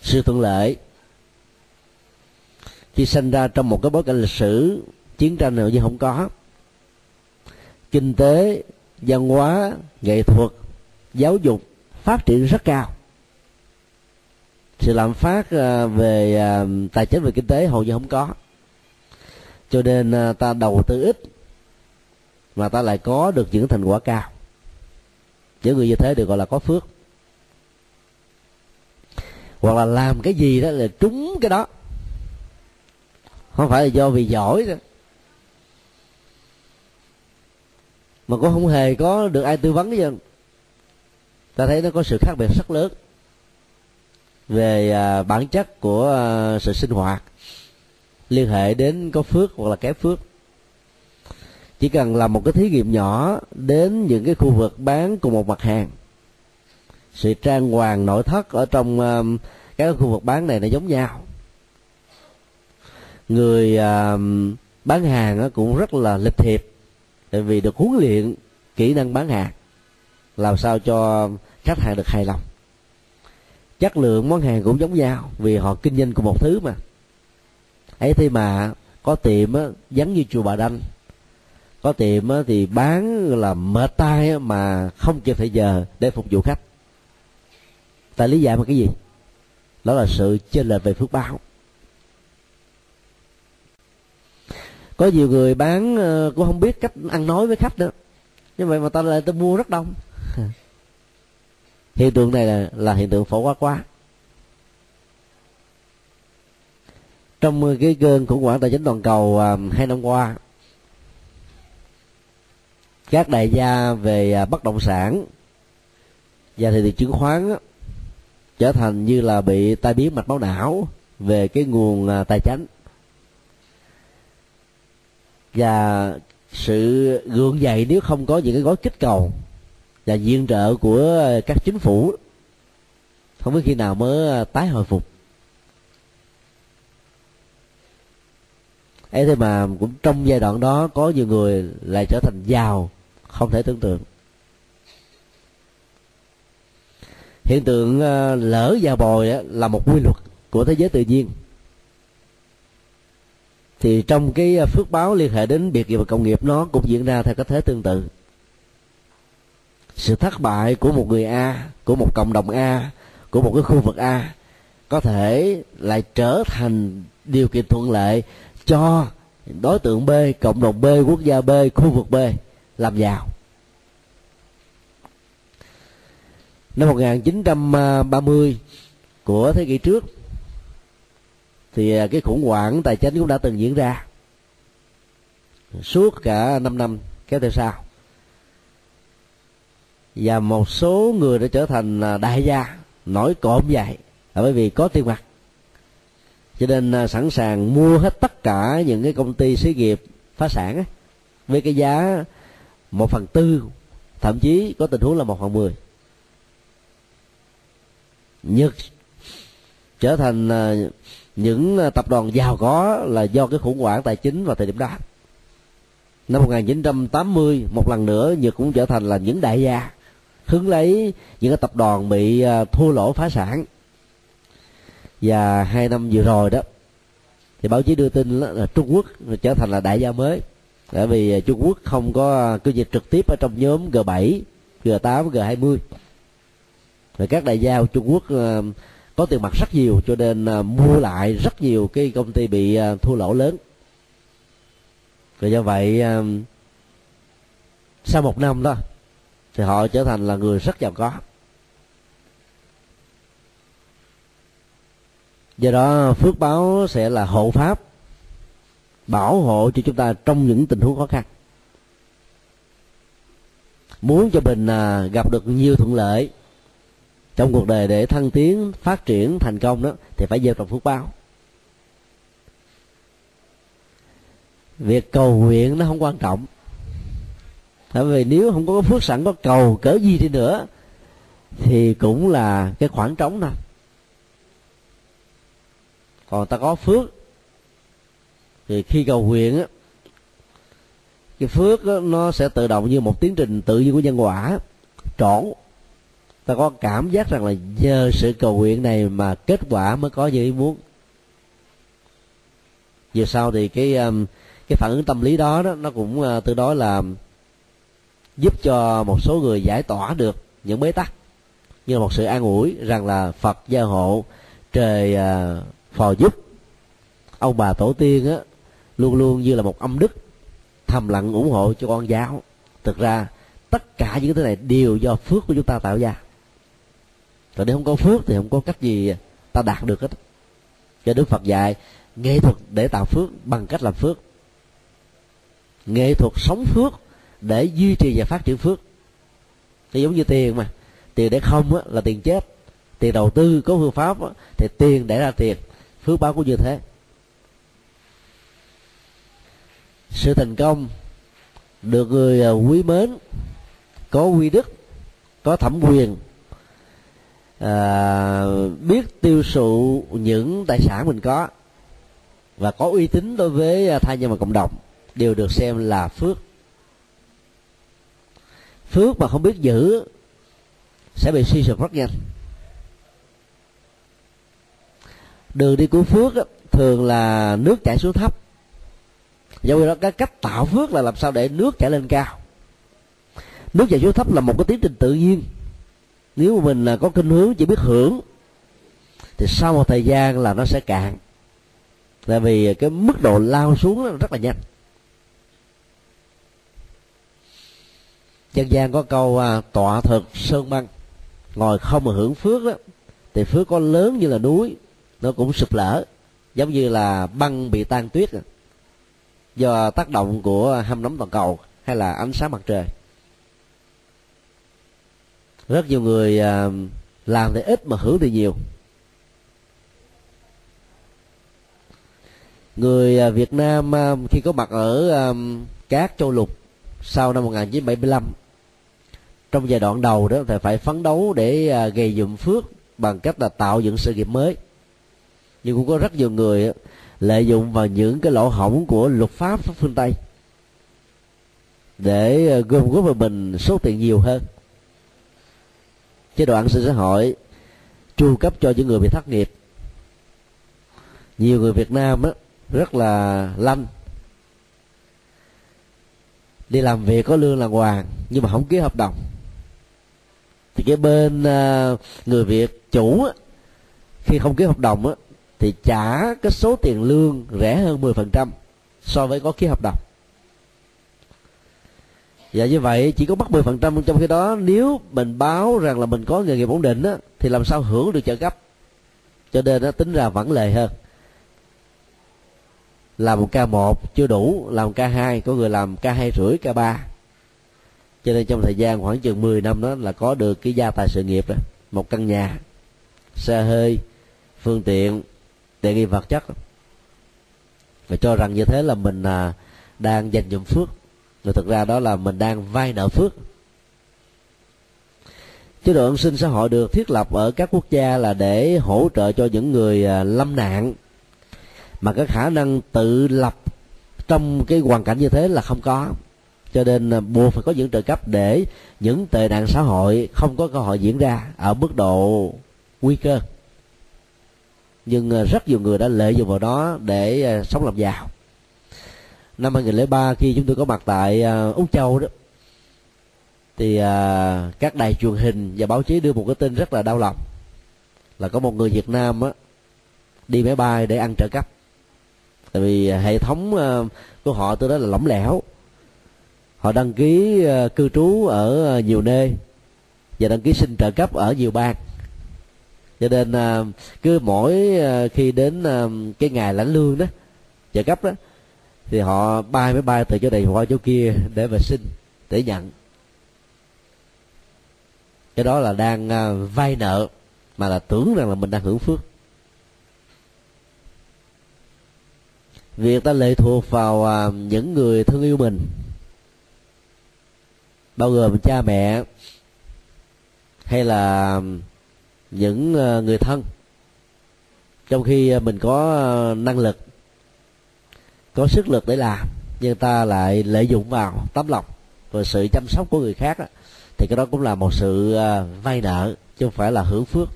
sự thuận lợi. Khi sinh ra trong một cái bối cảnh lịch sử chiến tranh nào như không có. Kinh tế văn hóa nghệ thuật giáo dục phát triển rất cao. Sự lạm phát uh, về um, tài chính về kinh tế hầu như không có. Cho nên uh, ta đầu tư ít mà ta lại có được những thành quả cao. Những người như thế được gọi là có phước. Hoặc là làm cái gì đó là trúng cái đó. Không phải là do vì giỏi nữa mà cũng không hề có được ai tư vấn gì, ta thấy nó có sự khác biệt rất lớn về à, bản chất của à, sự sinh hoạt. Liên hệ đến có phước hoặc là kém phước chỉ cần làm một cái thí nghiệm nhỏ đến những cái khu vực bán cùng một mặt hàng. Sự trang hoàng nội thất ở trong uh, các khu vực bán này nó giống nhau. Người uh, bán hàng cũng rất là lịch thiệp tại vì được huấn luyện kỹ năng bán hàng làm sao cho khách hàng được hài lòng. Chất lượng món hàng cũng giống nhau vì họ kinh doanh cùng một thứ mà. Ấy thế mà có tiệm á, vắng như chùa bà đanh có tiệm thì bán là mệt tay mà không kịp thời giờ để phục vụ khách. Tại lý giải mà cái gì? Đó là sự chênh lệch về phước báo. Có nhiều người bán ờ, cũng không biết cách ăn nói với khách nữa. Như vậy mà ta lại ta mua rất đông. Hiện tượng này là, là hiện tượng phổ quá quá. Trong cái cơn khủng hoảng tài chính toàn cầu à, hai năm qua các đại gia về à, bất động sản và thị trường chứng khoán trở thành như là bị tai biến mạch máu não về cái nguồn à, tài chính và sự gượng dậy nếu không có những cái gói kích cầu và viện trợ của các chính phủ, không biết khi nào mới à, tái hồi phục. Ấy thế mà cũng trong giai đoạn đó có nhiều người lại trở thành giàu không thể tưởng tượng. Hiện tượng ờ, lỡ và bồi là một quy luật của thế giới tự nhiên. Thì trong cái ờ, phước báo liên hệ đến biệt nghiệp và công nghiệp, nó cũng diễn ra theo cái thế tương tự. Sự thất bại của một người a, của một cộng đồng a, của một cái khu vực a, có thể lại trở thành điều kiện thuận lợi cho đối tượng b, cộng đồng b, quốc gia b, khu vực b làm giàu năm 1930 của thế kỷ trước thì à, cái khủng hoảng tài chính cũng đã từng diễn ra. Suốt cả 5 năm kéo theo sau. Và một số người đã trở thành à, đại gia nổi cộm vậy là bởi vì có tiền mặt. Cho nên à, sẵn sàng mua hết tất cả những cái công ty xí nghiệp phá sản ấy, với cái giá một phần tư, thậm chí có tình huống là một phần mười. Nhật trở thành à, những à, tập đoàn giàu có là do cái khủng hoảng tài chính vào thời điểm đó. Năm 1980 một lần nữa Nhật cũng trở thành là những đại gia, hướng lấy những cái tập đoàn bị à, thua lỗ phá sản. Và hai năm vừa rồi đó, thì báo chí đưa tin là Trung Quốc trở thành là đại gia mới bởi vì à, Trung Quốc không có à, giao dịch trực tiếp ở trong nhóm G7, G8, G20 và các đại gia của Trung Quốc à, có tiền mặt rất nhiều cho nên mua lại rất nhiều cái công ty bị thua lỗ lớn. Và do vậy sau một năm đó thì họ trở thành là người rất giàu có. Do đó phước báo sẽ là hộ pháp bảo hộ cho chúng ta trong những tình huống khó khăn. Muốn cho mình à, gặp được nhiều thuận lợi trong cuộc đời để thăng tiến phát triển thành công đó thì phải gieo trồng phước báo. Việc cầu nguyện nó không quan trọng. Tại vì nếu không có phước sẵn có cầu cỡ gì đi nữa thì cũng là cái khoảng trống thôi. Còn ta có phước thì khi cầu nguyện á cái phước đó, nó sẽ tự động như một tiến trình tự nhiên của nhân quả trọn. Ta có cảm giác rằng là nhờ sự cầu nguyện này mà kết quả mới có như ý muốn. Về sau thì cái um, cái phản ứng tâm lý đó đó nó cũng à, từ đó là giúp cho một số người giải tỏa được những bế tắc như là một sự an ủi rằng là phật gia hộ trời à, phò giúp. Ông bà tổ tiên á luôn luôn như là một âm đức thầm lặng ủng hộ cho con giáo. Thực ra tất cả những thứ này đều do phước của chúng ta tạo ra. Rồi nếu không có phước thì không có cách gì ta đạt được hết. Cho đức phật dạy nghệ thuật để tạo phước bằng cách làm phước. Nghệ thuật sống phước để duy trì và phát triển phước. Thì giống như tiền mà. Tiền để không á, là tiền chết. Tiền đầu tư có phương pháp á, thì tiền để ra tiền. Phước báo cũng như thế. Sự thành công được người à, quý mến có quy đức có thẩm quyền à, biết tiêu thụ những tài sản mình có và có uy tín đối với à, thai nhân và cộng đồng đều được xem là phước. Phước mà không biết giữ sẽ bị suy sụp rất nhanh. Đường đi của phước thường là nước chảy xuống thấp do đó cái cách tạo phước là làm sao để nước chảy lên cao? Nước chảy xuống thấp là một cái tiến trình tự nhiên. Nếu mà mình là có kinh hướng, chỉ biết hưởng, thì sau một thời gian là nó sẽ cạn. Tại vì cái mức độ lao xuống rất là nhanh. Dân gian có câu à, tọa thực sơn băng ngồi không mà hưởng phước đó thì phước có lớn như là núi, nó cũng sụp lở. Giống như là băng bị tan tuyết à do tác động của hâm nóng toàn cầu hay là ánh sáng mặt trời. Rất nhiều người à, làm thì ít mà hưởng thì nhiều. Người à, Việt Nam à, khi có mặt ở các châu lục sau năm 1975 trong giai đoạn đầu đó thì phải phấn đấu để gây dựng phước bằng cách là tạo dựng sự nghiệp mới. Nhưng cũng có rất nhiều người lợi dụng vào những cái lỗ hổng của luật pháp phương tây để ờ, gom góp vào mình số tiền nhiều hơn. Chế độ an sinh xã hội chu cấp cho những người bị thất nghiệp. Nhiều người việt nam á, rất là lanh. Đi làm việc có lương là hoàng nhưng mà không ký hợp đồng. Thì cái bên ờ, người việt chủ á, khi không ký hợp đồng á, thì trả cái số tiền lương rẻ hơn 10% so với có ký hợp đồng. Và như vậy chỉ có mất 10% trong khi đó nếu mình báo rằng là mình có nghề nghiệp ổn định á, thì làm sao hưởng được trợ cấp? Cho nên nó tính ra vẫn lệ hơn. Làm một ca một chưa đủ làm ca hai có người làm ca hai rưỡi ca ba. Cho nên trong thời gian khoảng chừng 10 năm đó là có được cái gia tài sự nghiệp đó một căn nhà xe hơi phương tiện tiện nghi vật chất. Và cho rằng như thế là mình à, đang dành dụm phước. Rồi thực ra đó là mình đang vay nợ phước. Chế độ an sinh xã hội được thiết lập ở các quốc gia là để hỗ trợ cho những người à, lâm nạn. Mà cái khả năng tự lập trong cái hoàn cảnh như thế là không có. Cho nên à, buộc phải có những trợ cấp để những tệ nạn xã hội không có cơ hội diễn ra ở mức độ nguy cơ nhưng ờ, rất nhiều người đã lợi dụng vào đó để ờ, sống làm giàu. Năm 2003 khi chúng tôi có mặt tại ờ, Úc Châu đó, thì các đài truyền hình và báo chí đưa một cái tin rất là đau lòng là có một người Việt Nam á, đi máy bay để ăn trợ cấp. Tại vì hệ thống của họ tôi đó là lỏng lẻo. Họ đăng ký cư trú ở nhiều nơi và đăng ký xin trợ cấp ở nhiều bang cho nên à, cứ mỗi à, khi đến à, cái ngày lãnh lương đó trợ cấp đó, thì họ bay máy bay từ chỗ này qua chỗ kia để mà xin, để nhận. Cái đó là đang vay nợ, mà là tưởng rằng là mình đang hưởng phước. Việc ta lệ thuộc vào những người thương yêu mình. Bao gồm cha mẹ, hay là những ờ, người thân. Trong khi ờ, mình có ờ, năng lực có sức lực để làm nhưng ta lại lợi dụng vào tấm lòng và sự chăm sóc của người khác đó, thì cái đó cũng là một sự vay nợ chứ không phải là hưởng phước.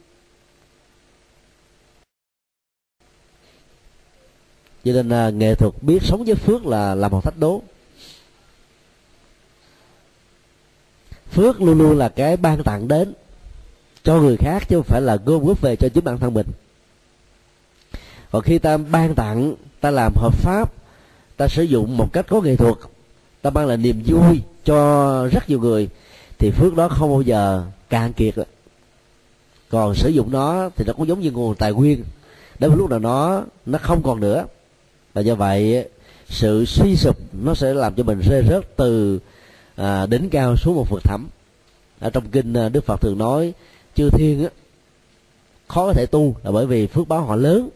Cho nên nghệ thuật biết sống với phước là là một thách đố. Phước luôn luôn là cái ban tặng đến cho người khác chứ không phải là gom góp về cho chính bản thân mình. Còn khi ta ban tặng ta làm hợp pháp ta sử dụng một cách có nghệ thuật ta mang lại niềm vui cho rất nhiều người thì phước đó không bao giờ cạn kiệt. Còn sử dụng nó thì nó cũng giống như nguồn tài nguyên. Đến lúc nào nó nó không còn nữa. Và do vậy sự suy sụp nó sẽ làm cho mình rơi rớt từ à, đỉnh cao xuống một vực thẳm. Ở trong kinh à, đức phật thường nói chư thiên á, khó có thể tu là bởi vì phước báo họ lớn.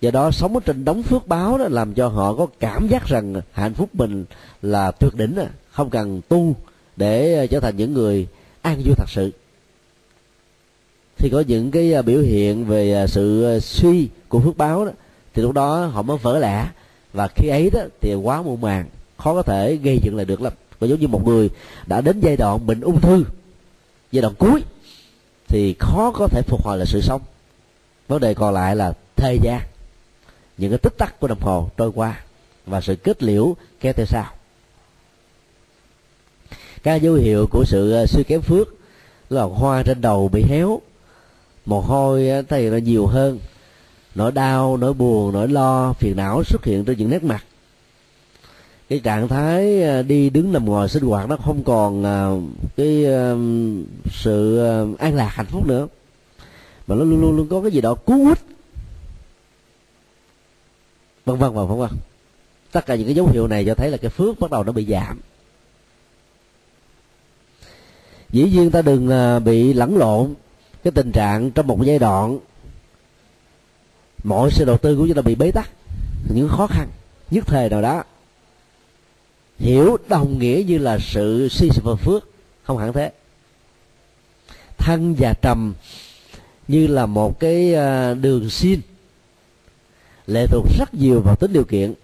Do đó sống ở trên đống phước báo đó làm cho họ có cảm giác rằng hạnh phúc mình là tuyệt đỉnh à không cần tu để ờ, trở thành những người an vui thật sự. Thì có những cái ờ, biểu hiện về ờ, sự suy của phước báo đó thì lúc đó họ mới vỡ lẽ. Và khi ấy đó thì quá muộn màng khó có thể gây dựng lại được lắm. Và giống như một người đã đến giai đoạn bệnh ung thư giai đoạn cuối thì khó có thể phục hồi lại sự sống. Vấn đề còn lại là thời gian những cái tích tắc của đồng hồ trôi qua và sự kết liễu kéo theo sau. Các dấu hiệu của sự ờ, suy kém phước là hoa trên đầu bị héo. Mồ hôi ờ, thì nó nhiều hơn. Nỗi đau, nỗi buồn, nỗi lo, phiền não xuất hiện trên những nét mặt cái trạng thái ờ, đi đứng nằm ngồi sinh hoạt nó không còn ờ, cái ờ, sự an lạc hạnh phúc nữa. Mà nó luôn luôn luôn có cái gì đó cú hút. Vân vân và vân vân. Tất cả những cái dấu hiệu này cho thấy là cái phước bắt đầu nó bị giảm. Dĩ nhiên ta đừng bị lẫn lộn cái tình trạng trong một giai đoạn mọi sự đầu tư của chúng ta bị bế tắc, những khó khăn, nhất thời nào đó hiểu đồng nghĩa như là sự suy sụp phước. Không hẳn thế. Thân và trầm như là một cái à, đường xin. Lệ thuộc rất nhiều vào tính điều kiện.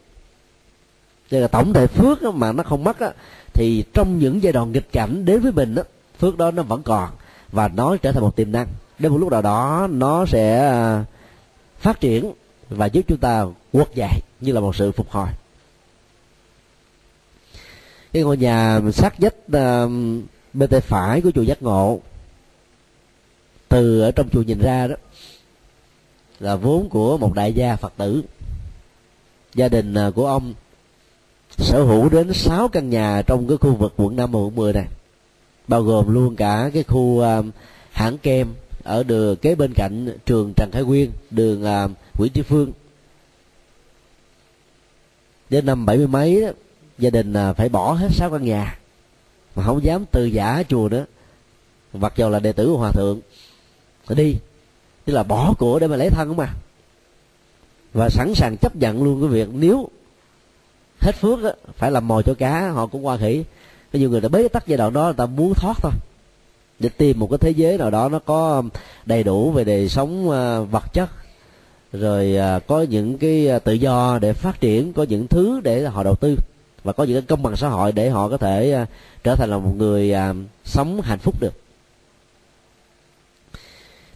Đây là tổng thể phước mà nó không mất á, thì trong những giai đoạn nghịch cảnh đến với mình á, phước đó nó vẫn còn và nó trở thành một tiềm năng. Đến một lúc nào đó nó sẽ à, phát triển và giúp chúng ta quật dậy như là một sự phục hồi cái ngôi nhà sát vách ờ, uh, bên tay phải của chùa giác ngộ. Từ ở trong chùa nhìn ra đó là vốn của một đại gia phật tử. Gia đình ờ, của ông sở hữu đến 6 căn nhà trong cái khu vực quận 5 và quận 10 này bao gồm luôn cả cái khu uh, hãng kem ở đường kế bên cạnh trường Trần Khải Nguyên đường uh, Nguyễn Tri Phương. Đến năm bảy mươi mấy đó, gia đình à, phải bỏ hết sáu căn nhà. Mà không dám từ giả chùa nữa. Mặc dầu là đệ tử của hòa thượng. Phải đi. Tức là bỏ của để mà lấy thân mà. Và sẵn sàng chấp nhận luôn cái việc nếu hết phước á, phải làm mồi cho cá họ cũng qua khỉ. Có nhiều người đã bế tắc giai đoạn đó người ta muốn thoát thôi. Để tìm một cái thế giới nào đó nó có đầy đủ về đời sống à, vật chất. Rồi à, có những cái tự do để phát triển có những thứ để họ đầu tư và có những cái công bằng xã hội để họ có thể à, trở thành là một người à, sống hạnh phúc được.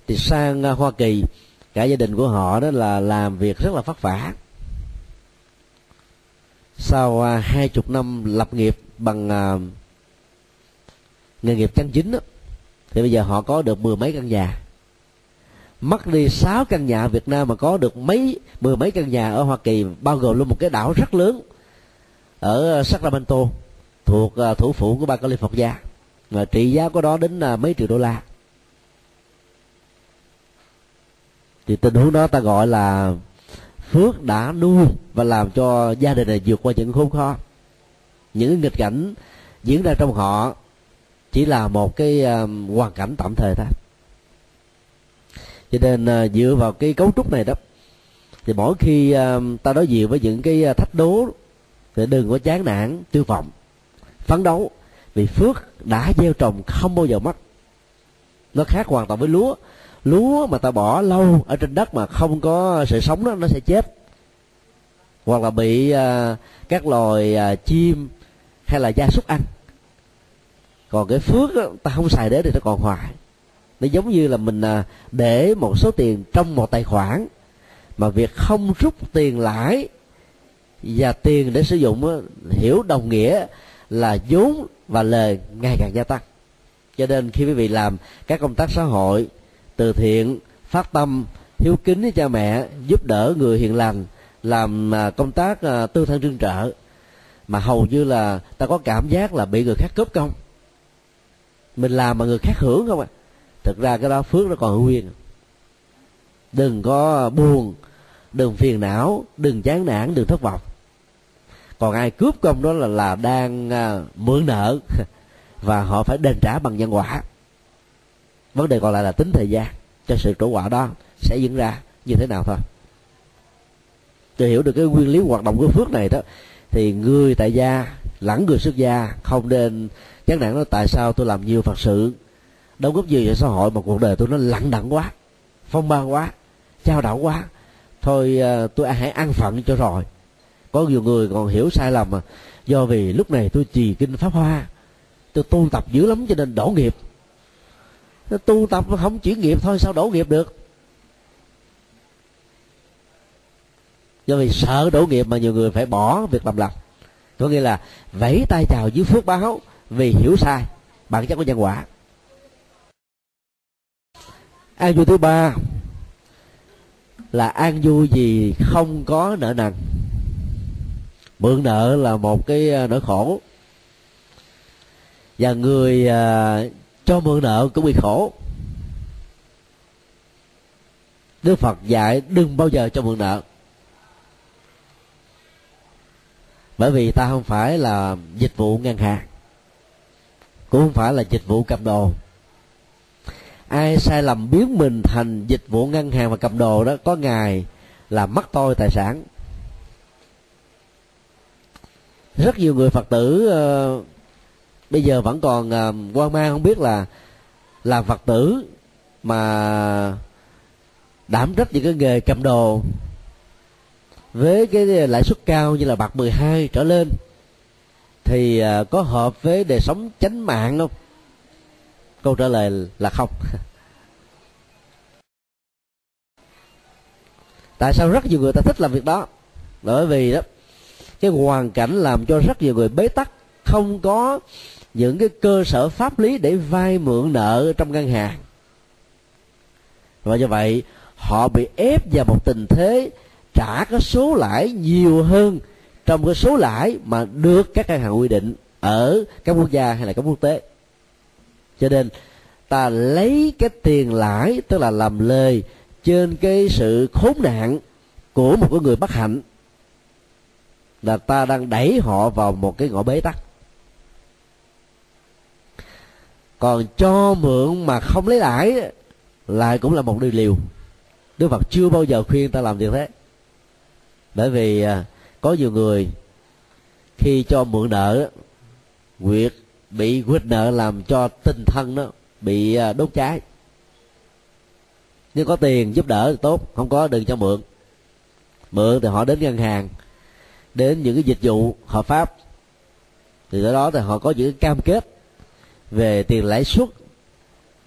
Thì sang à, hoa kỳ cả gia đình của họ đó là làm việc rất là vất vả. Sau hai chục năm lập nghiệp bằng uh, nghề nghiệp chân chính đó, thì bây giờ họ có được mười mấy căn nhà. Mất đi sáu căn nhà ở Việt Nam mà có được mấy mười mấy căn nhà ở Hoa Kỳ bao gồm luôn một cái đảo rất lớn ở ờ, Sacramento thuộc ờ, thủ phủ của bang California. Và trị giá của đó đến ờ, mấy triệu đô la. Thì tình huống đó ta gọi là phước đã nuôi và làm cho gia đình này vượt qua những khốn khó. Những nghịch cảnh diễn ra trong họ chỉ là một cái hoàn cảnh tạm thời thôi. Cho nên uh, dựa vào cái cấu trúc này đó thì mỗi khi ta đối diện với những cái thách đố thì đừng có chán nản tiêu vọng. Phấn đấu vì phước đã gieo trồng không bao giờ mất. Nó khác hoàn toàn với lúa. Lúa mà ta bỏ lâu ở trên đất mà không có sự sống đó nó sẽ chết. Hoặc là bị uh, các loài uh, chim hay là gia súc ăn. Còn cái phước đó, ta không xài đến thì nó còn hoài. Nó giống như là mình uh, để một số tiền trong một tài khoản mà việc không rút tiền lãi và tiền để sử dụng hiểu đồng nghĩa là vốn và lời ngày càng gia tăng. Cho nên khi quý vị làm các công tác xã hội, từ thiện, phát tâm, hiếu kính với cha mẹ, giúp đỡ người hiền lành, làm à, công tác à, tư thân trương trợ, mà hầu như là ta có cảm giác là bị người khác cướp công. Mình làm mà người khác hưởng không à thực ra cái đó phước nó còn nguyên. Đừng có buồn, đừng phiền não, đừng chán nản, đừng thất vọng còn ai cướp công đó là là đang à, mượn nợ và họ phải đền trả bằng nhân quả. Vấn đề còn lại là tính thời gian cho sự trổ quả đó sẽ diễn ra như thế nào thôi. Để hiểu được cái nguyên lý hoạt động của phước này đó, thì người tại gia, lẫn người xuất gia không nên, chán nản nói tại sao tôi làm nhiều phật sự, đóng góp nhiều cho xã hội mà cuộc đời tôi nó lặng đẳng quá, phong ba quá, trao đảo quá. Thôi à, tôi hãy ăn phận cho rồi có nhiều người còn hiểu sai lầm mà. Do vì lúc này tôi trì kinh pháp hoa, tôi tu tập dữ lắm cho nên đổ nghiệp. Tu tập không chuyển nghiệp thôi, sao đổ nghiệp được? Do vì sợ đổ nghiệp mà nhiều người phải bỏ việc làm lành. Có nghĩa là vẫy tay chào dưới phước báo vì hiểu sai, bản chất của nhân quả. An vui thứ ba là an vui gì không có nợ nần mượn nợ là một cái à, nỗi khổ. Và người à, cho mượn nợ cũng bị khổ. Đức phật dạy đừng bao giờ cho mượn nợ. Bởi vì ta không phải là dịch vụ ngân hàng cũng không phải là dịch vụ cầm đồ. Ai sai lầm biến mình thành dịch vụ ngân hàng và cầm đồ đó có ngày là mất tôi tài sản rất nhiều người phật tử uh, bây giờ vẫn còn ờ, uh, quan mang không biết là làm phật tử mà đảm trách những cái nghề cầm đồ với cái lãi suất cao như là bạc 12 trở lên thì uh, có hợp với đời sống chánh mạng không? Câu trả lời là không. Tại sao rất nhiều người ta thích làm việc đó? Bởi vì đó cái hoàn cảnh làm cho rất nhiều người bế tắc, không có những cái cơ sở pháp lý để vay mượn nợ trong ngân hàng. Và do vậy, họ bị ép vào một tình thế trả cái số lãi nhiều hơn trong cái số lãi mà được các ngân hàng quy định ở các quốc gia hay là các quốc tế. Cho nên, ta lấy cái tiền lãi, tức là làm lời trên cái sự khốn nạn của một cái người bất hạnh là ta đang đẩy họ vào một cái ngõ bế tắc. Còn cho mượn mà không lấy lãi lại cũng là một điều liều. Đức phật chưa bao giờ khuyên ta làm việc thế. Bởi vì à, có nhiều người khi cho mượn nợ quyệt bị quyết nợ làm cho tinh thần nó bị à, đốt cháy. Nếu có tiền giúp đỡ thì tốt, không có đừng cho mượn. Mượn thì họ đến ngân hàng đến những cái dịch vụ hợp pháp. Thì do đó thì họ có những cam kết về tiền lãi suất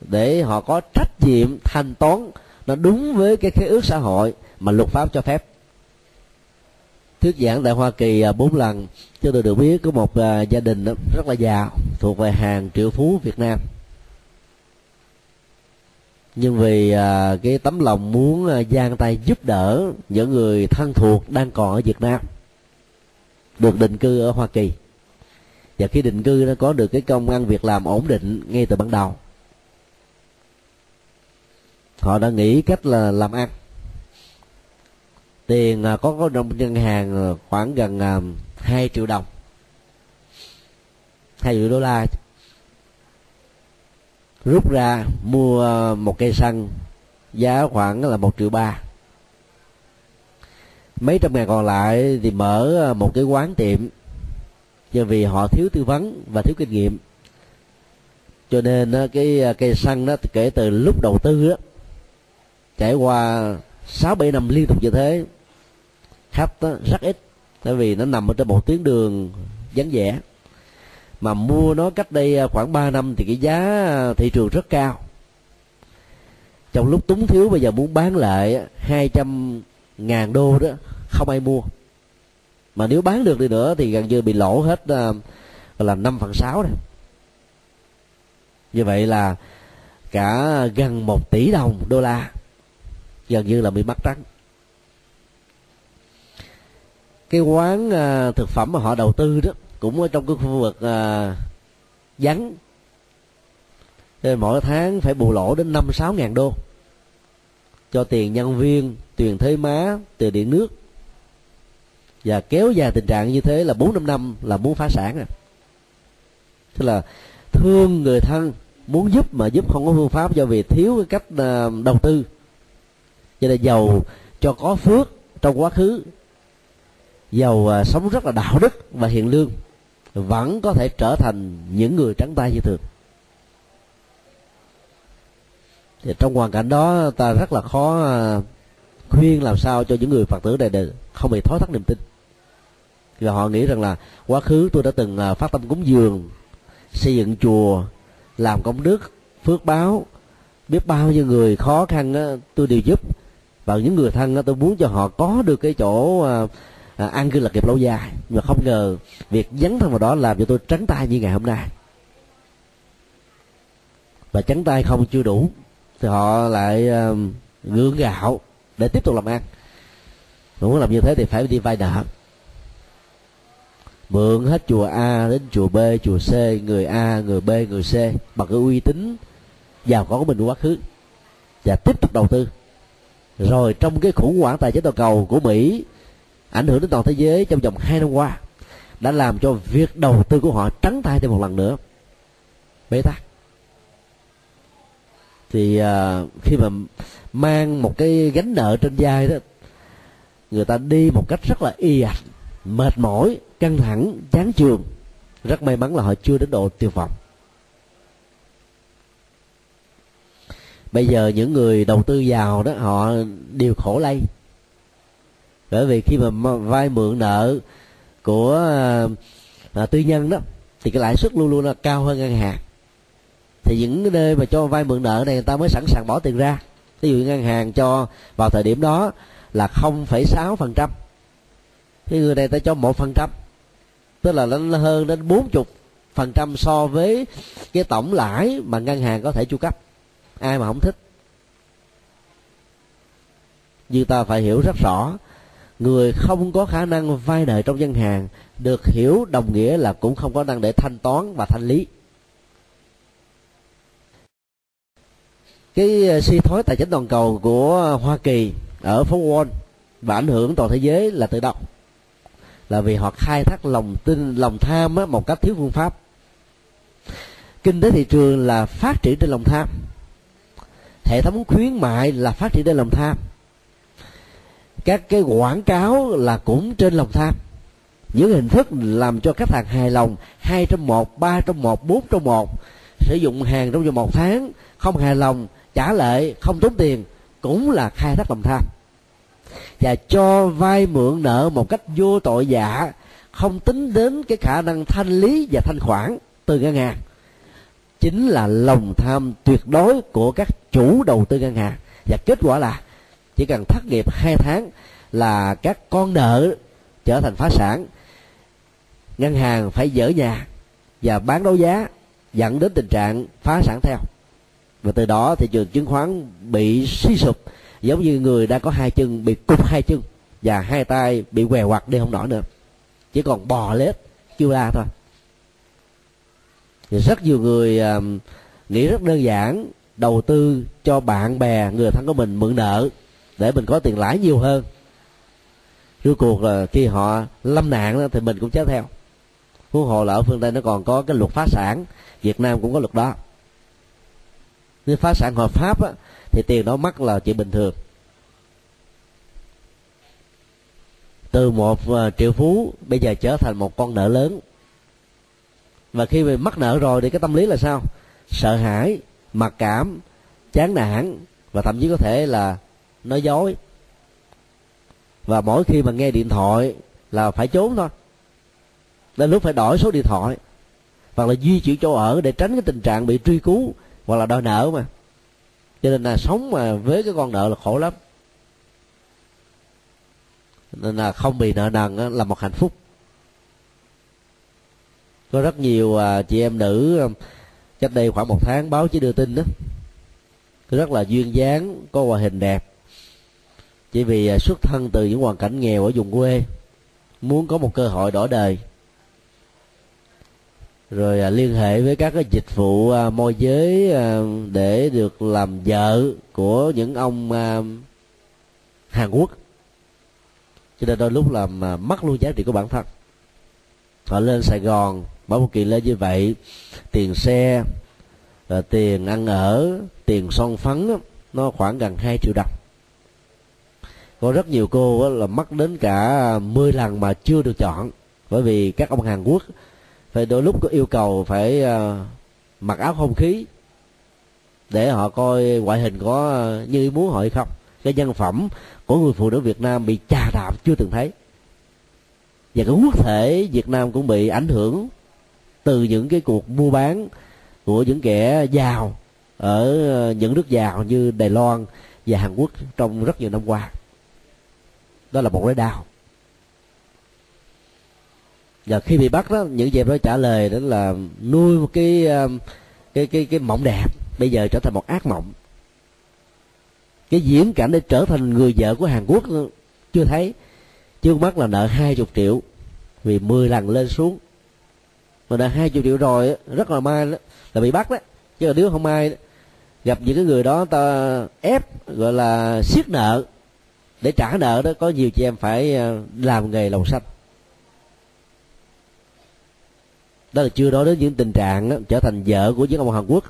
để họ có trách nhiệm thanh toán nó đúng với cái khế ước xã hội mà luật pháp cho phép. Thuyết giảng tại Hoa Kỳ à, bốn lần. Cho tôi được biết có một à, gia đình rất là giàu thuộc về hàng triệu phú Việt Nam. Nhưng vì à, cái tấm lòng muốn gian giang tay giúp đỡ những người thân thuộc đang còn ở Việt Nam được định cư ở Hoa Kỳ. Và khi định cư nó có được cái công ăn việc làm ổn định ngay từ ban đầu. Họ đã nghĩ cách là làm ăn. Tiền à, có có trong ngân hàng à, khoảng gần à, 2 triệu đồng. 2 triệu đô la. Rút ra mua một cây xăng giá khoảng là một triệu ba mấy trăm ngàn còn lại thì mở ờ, một cái quán tiệm. Do vì họ thiếu tư vấn và thiếu kinh nghiệm. Cho nên ờ, cái ờ, cây xăng đó kể từ lúc đầu tư đó, trải qua sáu bảy năm liên tục như thế khách đó, rất ít. Tại vì nó nằm ở trên một tuyến đường vắng vẻ. Mà mua nó cách đây khoảng 3 năm thì cái giá thị trường rất cao. Trong lúc túng thiếu bây giờ muốn bán lại 200 ngàn đô đó không ai mua. Mà nếu bán được đi nữa thì gần như bị lỗ hết uh, là năm phần sáu này như vậy là cả gần một tỷ đồng đô la gần như là bị mất trắng. Cái quán uh, thực phẩm mà họ đầu tư đó cũng ở trong cái khu vực uh, vắng. Nên mỗi tháng phải bù lỗ đến năm sáu ngàn đô cho tiền nhân viên tiền thuế má tiền điện nước và kéo dài tình trạng như thế là bốn năm năm là muốn phá sản rồi. Tức là thương người thân, muốn giúp mà giúp không có phương pháp do vì thiếu cái cách à, đầu tư. Cho nên giàu cho có phước trong quá khứ. Giàu à, sống rất là đạo đức và hiền lương, vẫn có thể trở thành những người trắng tay như thường. Thì trong hoàn cảnh đó, ta rất là khó à, khuyên làm sao cho những người phật tử này đều không bị thói thắt niềm tin và họ nghĩ rằng là quá khứ tôi đã từng à, phát tâm cúng dường xây dựng chùa làm công đức phước báo biết bao nhiêu người khó khăn á, tôi đều giúp. Và những người thân á, tôi muốn cho họ có được cái chỗ à, à, an cư lạc nghiệp lâu dài. Nhưng mà không ngờ việc dấn thân vào đó làm cho tôi trắng tay như ngày hôm nay. Và trắng tay không chưa đủ thì họ lại à, uh, gượng gạo để tiếp tục làm ăn. Muốn làm như thế thì phải đi vay nợ mượn hết chùa A đến chùa B chùa C người A người B người C. Bằng cái uy tín giàu có của mình quá khứ. Và tiếp tục đầu tư. Rồi trong cái khủng hoảng tài chính toàn cầu của Mỹ ảnh hưởng đến toàn thế giới trong vòng hai năm qua đã làm cho việc đầu tư của họ trắng tay thêm một lần nữa. Bế tắc. Thì uh, khi mà mang một cái gánh nợ trên vai đó người ta đi một cách rất là y ạch mệt mỏi căng thẳng chán trường rất may mắn là họ chưa đến độ tiêu vọng. Bây giờ những người đầu tư giàu đó họ đều khổ lây. Bởi vì khi mà vay mượn nợ của à, à, tư nhân đó thì cái lãi suất luôn luôn là cao hơn ngân hàng. Thì những nơi mà cho vay mượn nợ này người ta mới sẵn sàng bỏ tiền ra. Ví dụ ngân hàng cho vào thời điểm đó là 0,6 phần trăm thì người này ta cho một phần trăm. Tức là nó hơn đến bốn chục phần trăm so với cái tổng lãi mà ngân hàng có thể chu cấp. Ai mà không thích? Nhưng ta phải hiểu rất rõ, người không có khả năng vay nợ trong ngân hàng được hiểu đồng nghĩa là cũng không có năng để thanh toán và thanh lý. Cái ờ, suy thoái tài chính toàn cầu của hoa kỳ ở phố wall và ảnh hưởng toàn thế giới là từ đâu? Là vì họ khai thác lòng tin lòng tham á, một cách thiếu phương pháp. Kinh tế thị trường là phát triển trên lòng tham. Hệ thống khuyến mại là phát triển trên lòng tham. Các cái quảng cáo là cũng trên lòng tham. Những hình thức làm cho khách hàng hài lòng hai trong một ba trong một bốn trong một. Sử dụng hàng trong vòng một tháng không hài lòng trả lệ không tốn tiền cũng là khai thác lòng tham và cho vay mượn nợ một cách vô tội giả, không tính đến cái khả năng thanh lý và thanh khoản từ ngân hàng. Chính là lòng tham tuyệt đối của các chủ đầu tư ngân hàng. Và kết quả là, chỉ cần thất nghiệp hai tháng là các con nợ trở thành phá sản. Ngân hàng phải dỡ nhà và bán đấu giá, dẫn đến tình trạng phá sản theo. Và từ đó thị trường chứng khoán bị suy sụp giống như người đang có hai chân bị cụt hai chân và hai tay bị què quặt đi không nổi nữa. Chỉ còn bò lết kêu la thôi. Thì rất nhiều người uh, nghĩ rất đơn giản đầu tư cho bạn bè người thân của mình mượn nợ để mình có tiền lãi nhiều hơn. Rốt cuộc là khi họ lâm nạn đó, thì mình cũng chết theo. Huống hồ là ở phương tây nó còn có cái luật phá sản việt nam cũng có luật đó. Nếu phá sản hợp pháp á, thì tiền đó mất là chuyện bình thường. Từ một à, triệu phú, bây giờ trở thành một con nợ lớn. Và khi mình mắc nợ rồi thì cái tâm lý là sao? Sợ hãi, mặc cảm, chán nản và thậm chí có thể là nói dối. Và mỗi khi mà nghe điện thoại là phải trốn thôi. Đến lúc phải đổi số điện thoại hoặc là di chuyển chỗ ở để tránh cái tình trạng bị truy cứu hoặc là đòi nợ mà cho nên là sống mà với cái con nợ là khổ lắm. Nên là không bị nợ nần là một hạnh phúc. Có rất nhiều à, chị em nữ à, cách đây khoảng một tháng báo chí đưa tin đó rất là duyên dáng, có ngoại hình đẹp. Chỉ vì à, xuất thân từ những hoàn cảnh nghèo ở vùng quê, muốn có một cơ hội đổi đời rồi à, liên hệ với các cái dịch vụ à, môi giới à, để được làm vợ của những ông à, Hàn Quốc. Cho nên đôi lúc làm à, mất luôn giá trị của bản thân. Họ lên Sài Gòn mỗi một kỳ lên như vậy tiền xe à, tiền ăn ở tiền son phấn nó khoảng gần 2 triệu đồng. Có rất nhiều cô là mất đến cả à, 10 lần mà chưa được chọn. Bởi vì các ông Hàn Quốc phải đôi lúc có yêu cầu phải ờ, mặc áo không khí để họ coi ngoại hình có ờ, như ý muốn họ hay không. Cái nhân phẩm của người phụ nữ Việt Nam bị chà đạp chưa từng thấy. Và cái quốc thể Việt Nam cũng bị ảnh hưởng từ những cái cuộc mua bán của những kẻ giàu ở ờ, những nước giàu như Đài Loan và Hàn Quốc trong rất nhiều năm qua. Đó là một cái đau và khi bị bắt đó những dẹp đó trả lời đó là nuôi một cái um, cái cái cái mộng đẹp bây giờ trở thành một ác mộng. Cái diễn cảnh để trở thành người vợ của Hàn Quốc chưa thấy. Trước mắt là nợ hai chục triệu vì 10 lần lên xuống. Mà nợ hai chục triệu rồi rất là may đó, là bị bắt đó. Chứ là nếu không may gặp những cái người đó ta ép gọi là siết nợ để trả nợ đó có nhiều chị em phải ờ, làm nghề lầu xanh. Đó là chưa nói đến những tình trạng đó, trở thành vợ của những ông Hàn Quốc.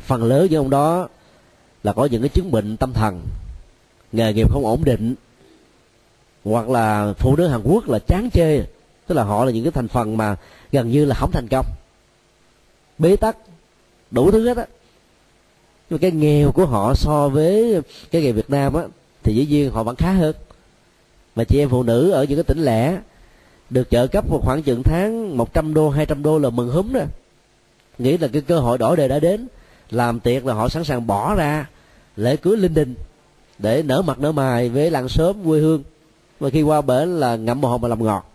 Phần lớn những ông đó là có những cái chứng bệnh tâm thần nghề nghiệp không ổn định hoặc là phụ nữ Hàn Quốc là chán chê tức là họ là những cái thành phần mà gần như là không thành công. Bế tắc đủ thứ hết á. Nhưng cái nghèo của họ so với cái nghề Việt Nam á thì dĩ nhiên họ vẫn khá hơn. Mà chị em phụ nữ ở những cái tỉnh lẻ được trợ cấp một khoảng chừng tháng 100 đô 200 đô là mừng húm rồi nghĩ là cái cơ hội đổi đời đã đến. Làm tiệc là họ sẵn sàng bỏ ra lễ cưới linh đình để nở mặt nở mày với làng sớm quê hương. Và khi qua bển là ngậm mồ hồng mà làm ngọt.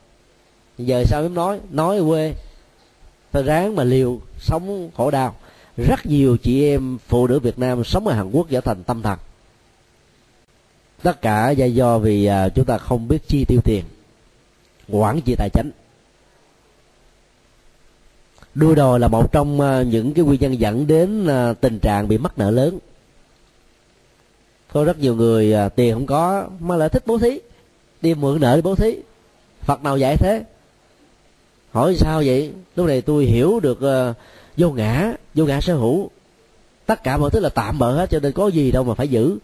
Giờ sao em nói? Nói quê. Phải ráng mà liều sống khổ đau. Rất nhiều chị em phụ nữ Việt Nam sống ở Hàn Quốc trở thành tâm thần. Tất cả do do vì à, chúng ta không biết chi tiêu tiền quản trị tài chính đua đòi là một trong ờ, những cái nguyên nhân dẫn đến ờ, tình trạng bị mắc nợ lớn. Có rất nhiều người ờ, tiền không có mà lại thích bố thí đi mượn nợ đi bố thí. Phật nào dạy thế? Hỏi sao vậy? Lúc này tôi hiểu được uh, vô ngã vô ngã sở hữu. Tất cả mọi thứ là tạm bợ hết cho nên có gì đâu mà phải giữ.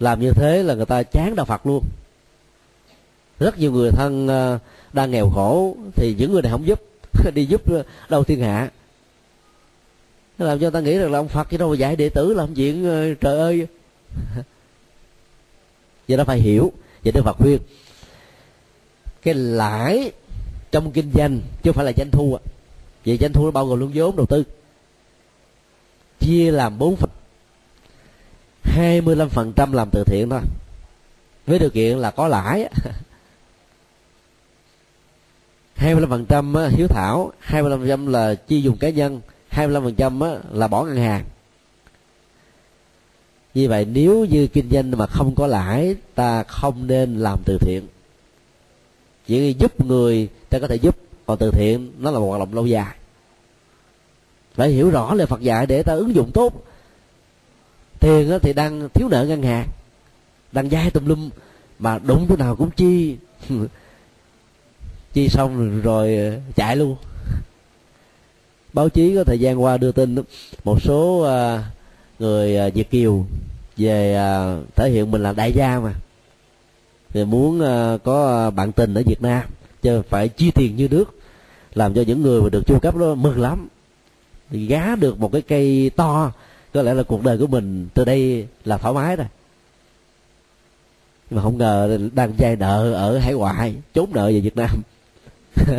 Làm như thế là người ta chán đạo phật luôn. Rất nhiều người thân ờ, đang nghèo khổ thì những người này không giúp, đi giúp đâu thiên hạ. Làm cho ta nghĩ rằng là ông phật chứ đâu mà dạy đệ tử làm chuyện ờ, trời ơi. Vậy đó phải hiểu, vậy đức phật khuyên. Cái lãi trong kinh doanh chứ không phải là doanh thu vậy vì doanh thu nó bao gồm luôn vốn đầu tư. Chia làm bốn phần hai mươi lăm phần trăm làm từ thiện thôi. Với điều kiện là có lãi. hai mươi lăm phần trăm hiếu thảo, hai mươi lăm phần trăm là chi dùng cá nhân, hai mươi lăm phần trăm là bỏ ngân hàng. Như vậy nếu như kinh doanh mà không có lãi, ta không nên làm từ thiện. Chỉ giúp người, ta có thể giúp, còn từ thiện nó là một hoạt động lâu dài. Phải hiểu rõ lời Phật dạy để ta ứng dụng tốt tiền thì đang thiếu nợ ngân hàng, đang dai tùm lum, mà đúng thế nào cũng chi. Chi xong rồi ờ, chạy luôn. Báo chí có thời gian qua đưa tin một số ờ, người ờ, việt kiều về thể hiện mình là đại gia mà. Thì muốn có bạn tình ở việt nam, chứ phải chi tiền như nước, làm cho những người mà được chu cấp đó mừng lắm. Thì gá được một cái cây to có lẽ là cuộc đời của mình từ đây là thoải mái rồi. Nhưng mà không ngờ đang vay nợ ở hải ngoại, trốn nợ về việt nam.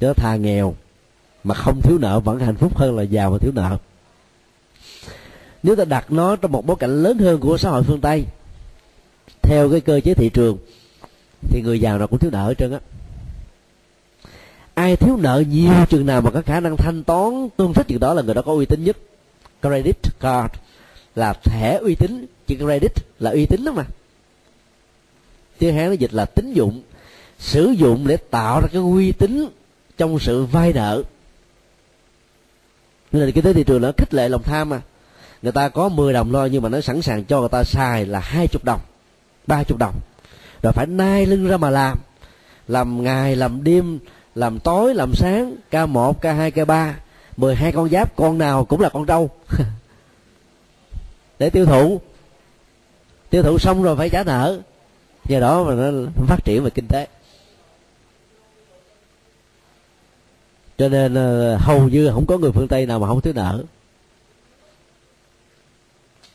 Chớ tha nghèo, mà không thiếu nợ, vẫn hạnh phúc hơn là giàu mà thiếu nợ. Nếu ta đặt nó trong một bối cảnh lớn hơn của xã hội phương tây, theo cái cơ chế thị trường, thì người giàu nào cũng thiếu nợ hết trơn á ai thiếu nợ nhiều chừng nào mà có khả năng thanh toán tương thích chừng đó là người đó có uy tín nhất. Credit card là thẻ uy tín, chữ credit là uy tín đó mà. Tiếng hán nó dịch là tín dụng, sử dụng để tạo ra cái uy tín trong sự vay nợ. Nên là cái tế thị trường nó khích lệ lòng tham mà. Người ta có 10 đồng lo nhưng mà nó sẵn sàng cho người ta xài là hai chục đồng, ba chục đồng. Rồi phải nai lưng ra mà làm làm ngày, làm đêm làm tối làm sáng k 1 k 2 k 3 12 con giáp con nào cũng là con trâu. Để tiêu thụ. Tiêu thụ xong rồi phải trả nợ. Do đó mà nó phát triển về kinh tế. Cho nên ờ, hầu như không có người phương tây nào mà không thiếu nợ.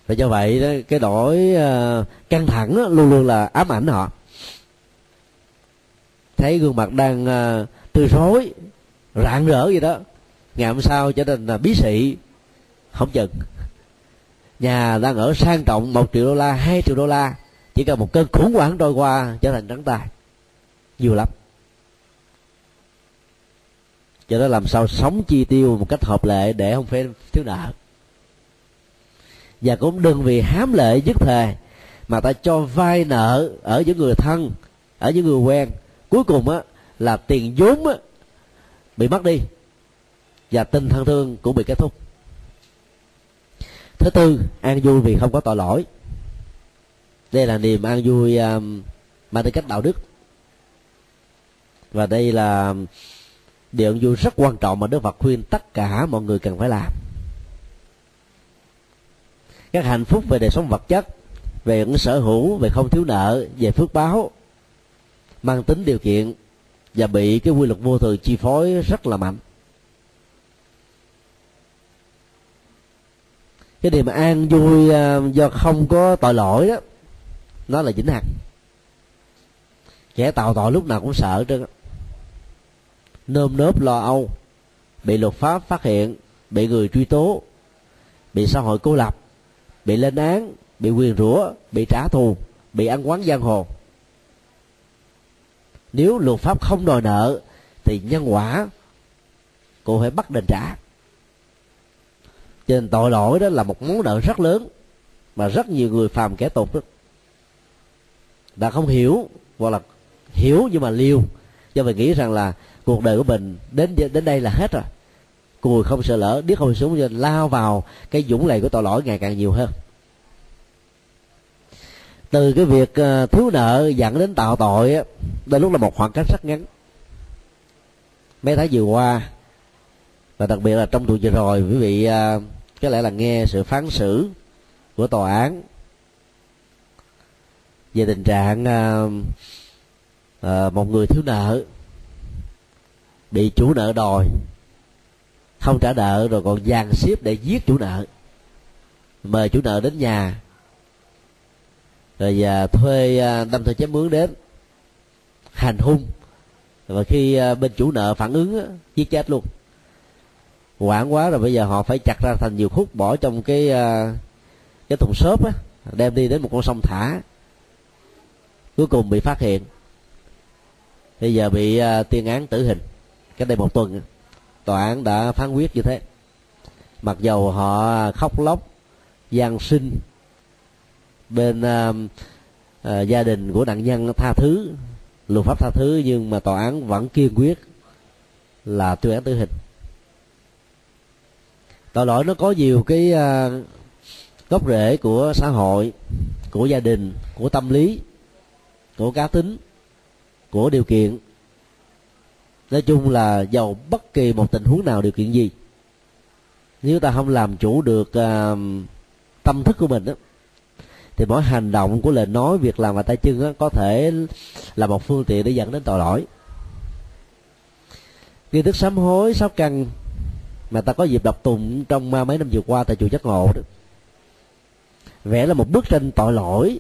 Và do vậy cái đổi ờ, căng thẳng luôn luôn là ám ảnh họ. Thấy gương mặt đang uh, tươi rối rạng rỡ gì đó. Ngày hôm sau trở nên là bí sĩ, không chừng. Nhà đang ở sang trọng một triệu đô la, hai triệu đô la. Chỉ cần một cơn khủng hoảng trôi qua, trở thành trắng tay. Nhiều lắm. Cho đó làm sao sống chi tiêu một cách hợp lệ để không phải thiếu nợ. Và cũng đừng vì hám lệ dứt thề, mà ta cho vay nợ ở những người thân, ở những người quen. Cuối cùng á là tiền vốn bị mất đi và tình thân thương cũng bị kết thúc. Thứ tư an vui vì không có tội lỗi. Đây là niềm an vui um, mang tính cách đạo đức. Và đây là điều an vui rất quan trọng mà đức phật khuyên tất cả mọi người cần phải làm. Các hạnh phúc về đời sống vật chất về những sở hữu về không thiếu nợ về phước báo mang tính điều kiện và bị cái quy luật vô thường chi phối rất là mạnh. Cái điều mà an vui à, do không có tội lỗi đó nó là vĩnh hằng kẻ tạo tội lúc nào cũng sợ chứ nơm nớp lo âu, bị luật pháp phát hiện, bị người truy tố, bị xã hội cô lập, bị lên án, bị quyền rủa, bị trả thù, bị ăn quán giang hồ nếu luật pháp không đòi nợ, thì nhân quả cô phải bắt đền trả. Cho nên tội lỗi đó là một món nợ rất lớn, mà rất nhiều người phàm kẻ tục đó. Đã không hiểu, hoặc là hiểu nhưng mà liêu do mình nghĩ rằng là cuộc đời của mình đến đến đây là hết rồi. Cùi không sợ lỡ, điếc không xuống cho lao vào cái dũng lầy của tội lỗi ngày càng nhiều hơn từ cái việc ờ, thiếu nợ dẫn đến tạo tội đôi lúc là một khoảng cách rất ngắn. Mấy tháng vừa qua, và đặc biệt là trong tuần vừa rồi, quý vị ờ, có lẽ là nghe sự phán xử của tòa án về tình trạng ờ, một người thiếu nợ, bị chủ nợ đòi, không trả nợ, rồi còn dàn xếp để giết chủ nợ, mời chủ nợ đến nhà rồi và thuê à, đâm thuê chém mướn đến. Hành hung. Và khi à, bên chủ nợ phản ứng giết chết luôn. Quản quá rồi bây giờ họ phải chặt ra thành nhiều khúc, bỏ trong cái à, cái thùng xốp á, đem đi đến một con sông thả. Cuối cùng bị phát hiện. Bây giờ bị tuyên án tử hình. Cách đây một tuần tòa án đã phán quyết như thế. Mặc dầu họ khóc lóc, gian sinh bên à, à, gia đình của nạn nhân tha thứ luật pháp tha thứ nhưng mà tòa án vẫn kiên quyết là tuyên án tử hình. Tội lỗi nó có nhiều cái à, gốc rễ của xã hội của gia đình của tâm lý của cá tính của điều kiện. Nói chung là giàu bất kỳ một tình huống nào điều kiện gì. Nếu ta không làm chủ được uh, tâm thức của mình đó, thì mỗi hành động của lời nói việc làm và tay chân đó, có thể là một phương tiện để dẫn đến tội lỗi. Nghi thức sám hối sáu căn mà ta có dịp đọc tụng trong mấy năm vừa qua tại chùa giác ngộ đó. Vẽ là một bức tranh tội lỗi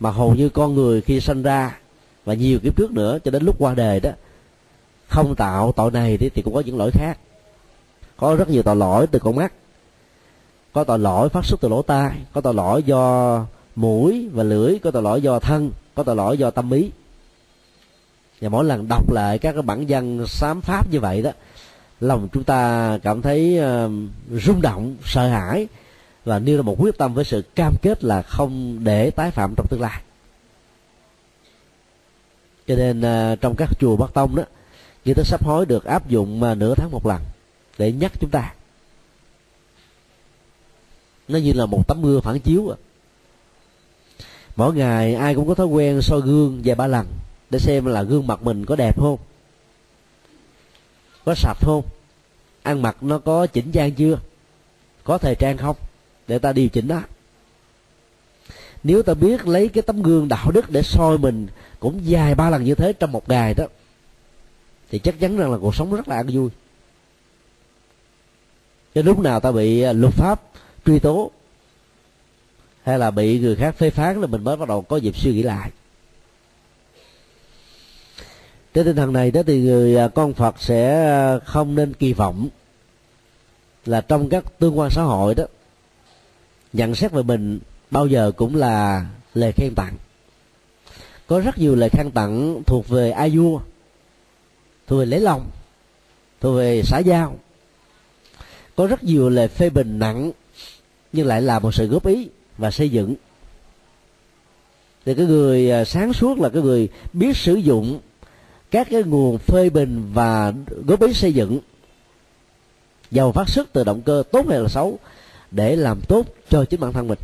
mà hầu như con người khi sinh ra và nhiều kiếp trước nữa cho đến lúc qua đời đó không tạo tội này thì, thì cũng có những lỗi khác. Có rất nhiều tội lỗi từ con mắt. Có tội lỗi phát xuất từ lỗ tai có tội lỗi do mũi và lưỡi có tội lỗi do thân có tội lỗi do tâm ý. Và mỗi lần đọc lại các cái bản văn sám pháp như vậy đó lòng chúng ta cảm thấy uh, rung động sợ hãi và nêu ra một quyết tâm với sự cam kết là không để tái phạm trong tương lai. Cho nên uh, trong các chùa bắc tông đó nghi thức sắp hối được áp dụng uh, nửa tháng một lần để nhắc chúng ta. Nó như là một tấm mưa phản chiếu à mỗi ngày ai cũng có thói quen soi gương vài ba lần để xem là gương mặt mình có đẹp không, có sạch không, ăn mặc nó có chỉnh trang chưa, có thời trang không, để ta điều chỉnh đó. Nếu ta biết lấy cái tấm gương đạo đức để soi mình cũng dài ba lần như thế trong một ngày đó, thì chắc chắn rằng là cuộc sống rất là an vui. Cho lúc nào ta bị luật pháp truy tố hay là bị người khác phê phán là mình mới bắt đầu có dịp suy nghĩ lại. Trên tinh thần này đó thì người à, con phật sẽ à, không nên kỳ vọng là trong các tương quan xã hội đó, nhận xét về mình bao giờ cũng là lời khen tặng. Có rất nhiều lời khen tặng thuộc về ai vua, thuộc về lấy lòng, thuộc về xã giao. Có rất nhiều lời phê bình nặng nhưng lại là một sự góp ý và xây dựng. Thì cái người à, sáng suốt là cái người biết sử dụng các cái nguồn phê bình và góp ý xây dựng. Giàu phát xuất từ động cơ tốt hay là xấu để làm tốt cho chính bản thân mình.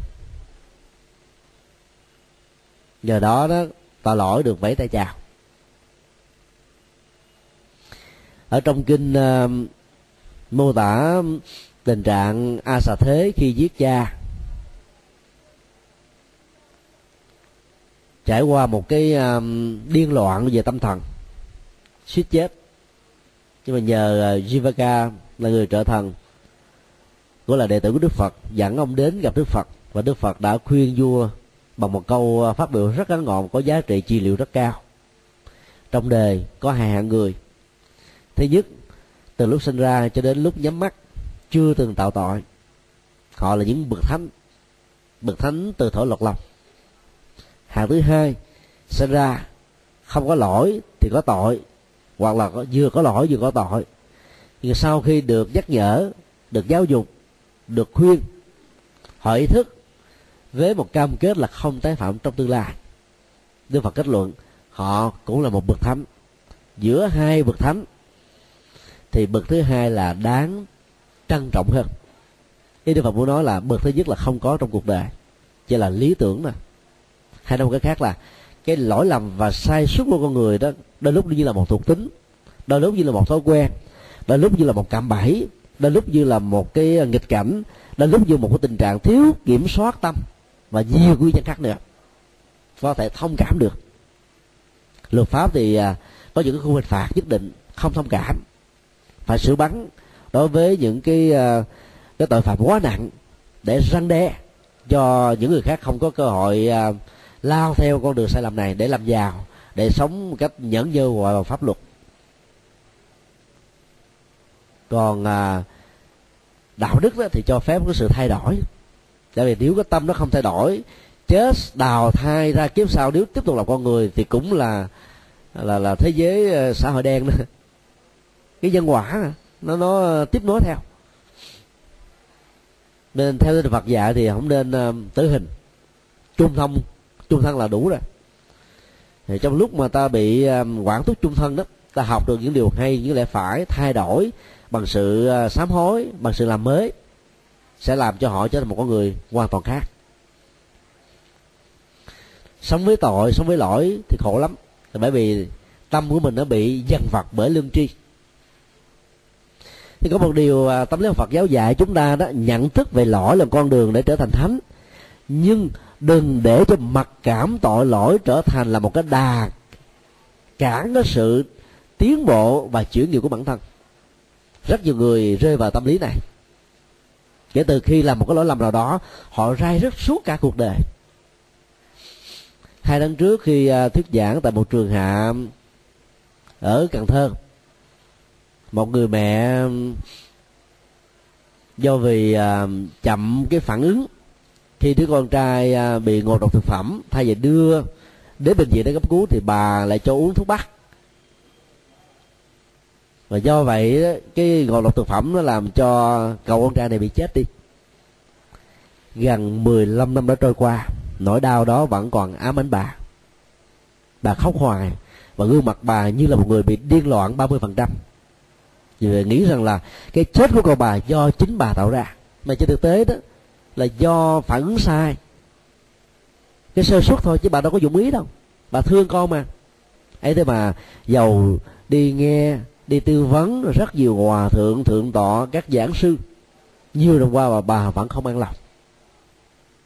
Nhờ đó đó tội lỗi được vẫy tay chào. Ở trong kinh uh, mô tả tình trạng a xà thế khi giết cha trải qua một cái um, điên loạn về tâm thần suýt chết. Nhưng mà nhờ ờ, Jivaka là người trợ thần cũng là đệ tử của Đức Phật dẫn ông đến gặp Đức Phật. Và Đức Phật đã khuyên vua bằng một câu ờ, phát biểu rất ngắn gọn có giá trị trị liệu rất cao. Trong đời có hai hạng người. Thứ nhất từ lúc sinh ra cho đến lúc nhắm mắt chưa từng tạo tội. Họ là những bậc thánh bậc thánh từ thổ lọt lòng hạng thứ hai, sinh ra không có lỗi thì có tội, hoặc là vừa có lỗi vừa có tội. Nhưng sau khi được nhắc nhở, được giáo dục, được khuyên, họ ý thức với một cam kết là không tái phạm trong tương lai. Đức phật kết luận, họ cũng là một bậc thánh. Giữa hai bậc thánh, thì bậc thứ hai là đáng trân trọng hơn. Ý đức phật muốn nói là bậc thứ nhất là không có trong cuộc đời, chỉ là lý tưởng mà hay nói một cái khác là cái lỗi lầm và sai suất của con người đó, đôi lúc như là một thuộc tính, đôi lúc như là một thói quen, đôi lúc như là một cạm bẫy, đôi lúc như là một cái nghịch cảnh, đôi lúc như một cái tình trạng thiếu kiểm soát tâm và nhiều nguyên nhân khác nữa. Có thể thông cảm được. Luật pháp thì à, có những cái khung hình phạt nhất định, không thông cảm. Phải xử bắn đối với những cái à, cái tội phạm quá nặng để răng đe cho những người khác không có cơ hội à, lao theo con đường sai lầm này để làm giàu để sống một cách nhẫn nhơ gọi vào pháp luật. Còn à, đạo đức đó thì cho phép có sự thay đổi. Tại vì nếu cái tâm nó không thay đổi chết đào thai ra kiếp sau nếu tiếp tục là con người thì cũng là là là thế giới ờ, xã hội đen nữa cái nhân quả nó nó tiếp nối theo. Nên theo Phật dạy thì không nên ờ, tử hình trung thông chung thân là đủ rồi. Thì trong lúc mà ta bị um, quản thúc chung thân đó, ta học được những điều hay, những lẽ phải, thay đổi bằng sự à, sám hối, bằng sự làm mới, sẽ làm cho họ trở thành một con người hoàn toàn khác. Sống với tội, sống với lỗi thì khổ lắm. Bởi vì tâm của mình nó bị dằn vặt bởi lương tri. Thì có một điều à, tâm lý Phật giáo dạy chúng ta đó, nhận thức về lỗi là con đường để trở thành thánh. Nhưng đừng để cho mặc cảm tội lỗi trở thành là một cái đà cản cái sự tiến bộ và chuyển nghiệp của bản thân. Rất nhiều người rơi vào tâm lý này. Kể từ khi làm một cái lỗi lầm nào đó, họ rai rất suốt cả cuộc đời. Hai năm trước khi à, thuyết giảng tại một trường hạ ở cần thơ, một người mẹ do vì à, chậm cái phản ứng khi đứa con trai à, bị ngộ độc thực phẩm, thay vì đưa đến bệnh viện để cấp cứu thì bà lại cho uống thuốc bắc. Và do vậy, cái ngộ độc thực phẩm nó làm cho cậu con trai này bị chết đi. Gần 15 năm đã trôi qua, nỗi đau đó vẫn còn ám ảnh bà. Bà khóc hoài và gương mặt bà như là một người bị điên loạn 30% vì nghĩ rằng là cái chết của cậu bà do chính bà tạo ra. Mà trên thực tế đó là do phản ứng sai. Cái sơ suất thôi chứ bà đâu có dụng ý đâu. Bà thương con mà. Ấy thế mà giàu đi nghe, đi tư vấn rồi rất nhiều hòa thượng thượng tọa, các giảng sư. Nhiều năm qua mà bà vẫn không an lòng.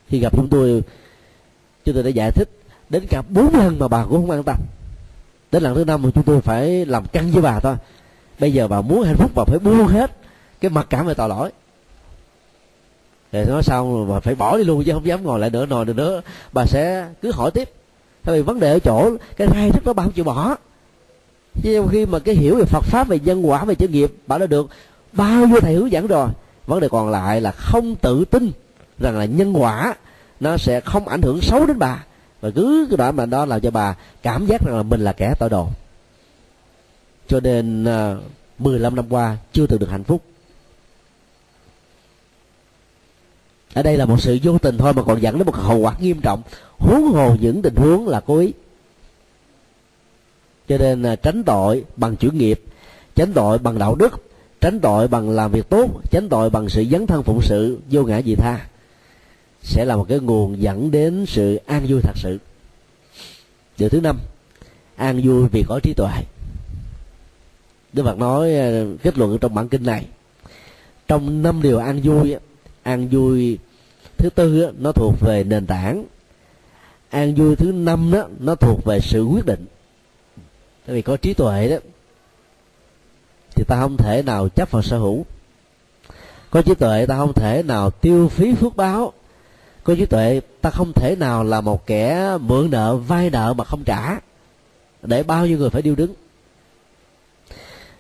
Khi gặp chúng tôi chúng tôi đã giải thích đến cả bốn lần mà bà cũng không an tâm. Đến lần thứ năm mà chúng tôi phải làm căng với bà thôi. Bây giờ bà muốn hạnh phúc, bà phải buông hết cái mặc cảm về tội lỗi rồi nói xong mà phải bỏ đi luôn, chứ không dám ngồi lại nữa, nồi nữa bà sẽ cứ hỏi tiếp. Tại vì vấn đề ở chỗ, cái hai thức đó bà không chịu bỏ. Chứ khi mà cái hiểu về Phật pháp, về nhân quả, về chữ nghiệp, bà đã được bao nhiêu thầy hướng dẫn rồi. Vấn đề còn lại là không tự tin rằng là nhân quả nó sẽ không ảnh hưởng xấu đến bà. Và cứ cái đoạn mà đó làm cho bà cảm giác rằng là mình là kẻ tội đồ. Cho nên à, 15 năm qua chưa từng được hạnh phúc. Ở đây là một sự vô tình thôi mà còn dẫn đến một hậu quả nghiêm trọng, huống hồ những tình huống là cố ý. Cho nên là tránh tội bằng chủ nghiệp, tránh tội bằng đạo đức, tránh tội bằng làm việc tốt, tránh tội bằng sự dấn thân phụng sự, vô ngã vị tha, sẽ là một cái nguồn dẫn đến sự an vui thật sự. Điều thứ năm, an vui vì có trí tuệ. Đức phật nói à, kết luận trong bản kinh này, trong năm điều an vui an vui thứ tư nó thuộc về nền tảng. An vui thứ năm đó nó thuộc về sự quyết định. Tại vì có trí tuệ đó, thì ta không thể nào chấp vào sở hữu. Có trí tuệ, ta không thể nào tiêu phí phước báo. Có trí tuệ, ta không thể nào là một kẻ mượn nợ, vay nợ mà không trả. Để bao nhiêu người phải điêu đứng.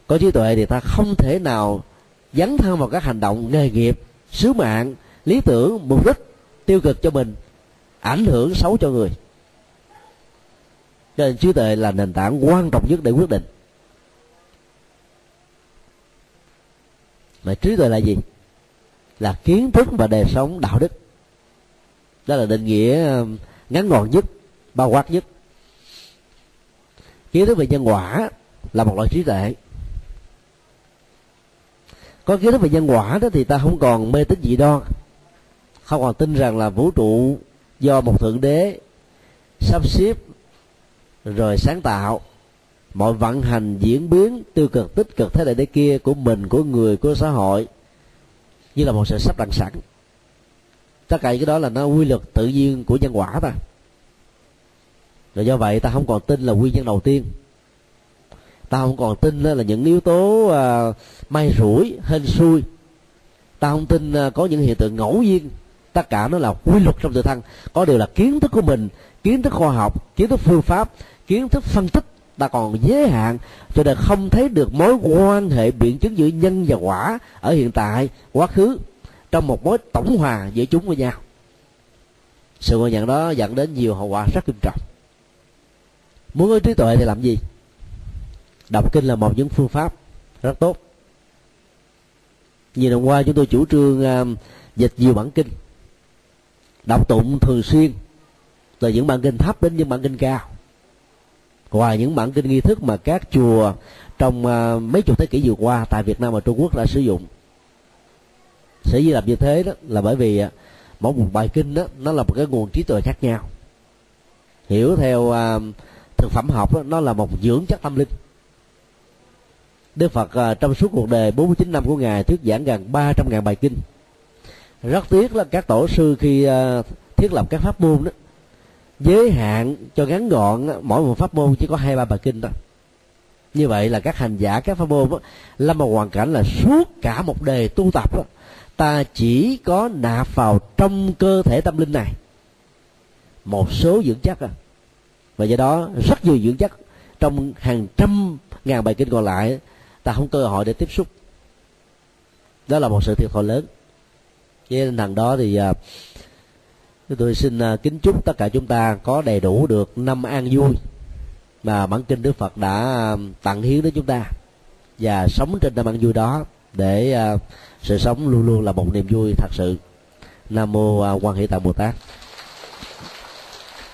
Có trí tuệ thì ta không thể nào dấn thân vào các hành động nghề nghiệp sứ mạng, lý tưởng, mục đích, tiêu cực cho mình, ảnh hưởng xấu cho người. Cho nên trí tuệ là nền tảng quan trọng nhất để quyết định. Mà trí tuệ là gì? Là kiến thức và đời sống đạo đức. Đó là định nghĩa um, ngắn gọn nhất, bao quát nhất. Kiến thức về nhân quả là một loại trí tuệ có kiến thức về nhân quả đó thì ta không còn mê tín dị đoan. Không còn tin rằng là vũ trụ do một thượng đế sắp xếp rồi sáng tạo. Mọi vận hành, diễn biến, tiêu cực, tích cực, thế này thế kia của mình, của người, của xã hội như là một sự sắp đặt sẵn. Tất cả cái đó là nó quy luật tự nhiên của nhân quả ta. Rồi do vậy ta không còn tin là nguyên nhân đầu tiên ta không còn tin là những yếu tố à, may rủi, hên xui. Ta không tin à, có những hiện tượng ngẫu nhiên. Tất cả nó là quy luật trong tự thân. Có điều là kiến thức của mình, kiến thức khoa học, kiến thức phương pháp, kiến thức phân tích ta còn giới hạn, cho nên không thấy được mối quan hệ biện chứng giữa nhân và quả ở hiện tại, quá khứ, trong một mối tổng hòa giữa chúng với nhau. Sự ngộ nhận đó dẫn đến nhiều hậu quả rất nghiêm trọng. Muốn có trí tuệ thì làm gì? Đọc kinh là một những phương pháp rất tốt. Nhiều năm qua chúng tôi chủ trương uh, dịch nhiều bản kinh. Đọc tụng thường xuyên từ những bản kinh thấp đến những bản kinh cao. Ngoài những bản kinh nghi thức mà các chùa trong uh, mấy chục thế kỷ vừa qua tại Việt Nam và Trung Quốc đã sử dụng. Sở dĩ làm như thế đó là bởi vì uh, mỗi một bài kinh đó nó là một cái nguồn trí tuệ khác nhau. Hiểu theo uh, thực phẩm học đó, nó là một dưỡng chất tâm linh. Đức Phật uh, trong suốt cuộc đời 49 năm của ngài thuyết giảng gần 300.000 bài kinh. Rất tiếc là các tổ sư khi uh, thiết lập các pháp môn đó giới hạn cho ngắn gọn mỗi một pháp môn chỉ có hai ba bài kinh thôi. Như vậy là các hành giả các pháp môn đó, là một hoàn cảnh là suốt cả một đề tu tập đó, ta chỉ có nạp vào trong cơ thể tâm linh này một số dưỡng chất à và do đó rất nhiều dưỡng chất trong hàng trăm ngàn bài kinh còn lại ta không cơ hội để tiếp xúc. Đó là một sự thiệt thòi lớn. Với tinh thần đó thì à, tôi xin à, kính chúc tất cả chúng ta có đầy đủ được năm an vui mà bản kinh đức phật đã à, tặng hiến đến chúng ta. Và sống trên năm an vui đó để sự sống luôn luôn là một niềm vui thật sự. Nam mô quan hệ tạng bồ tát.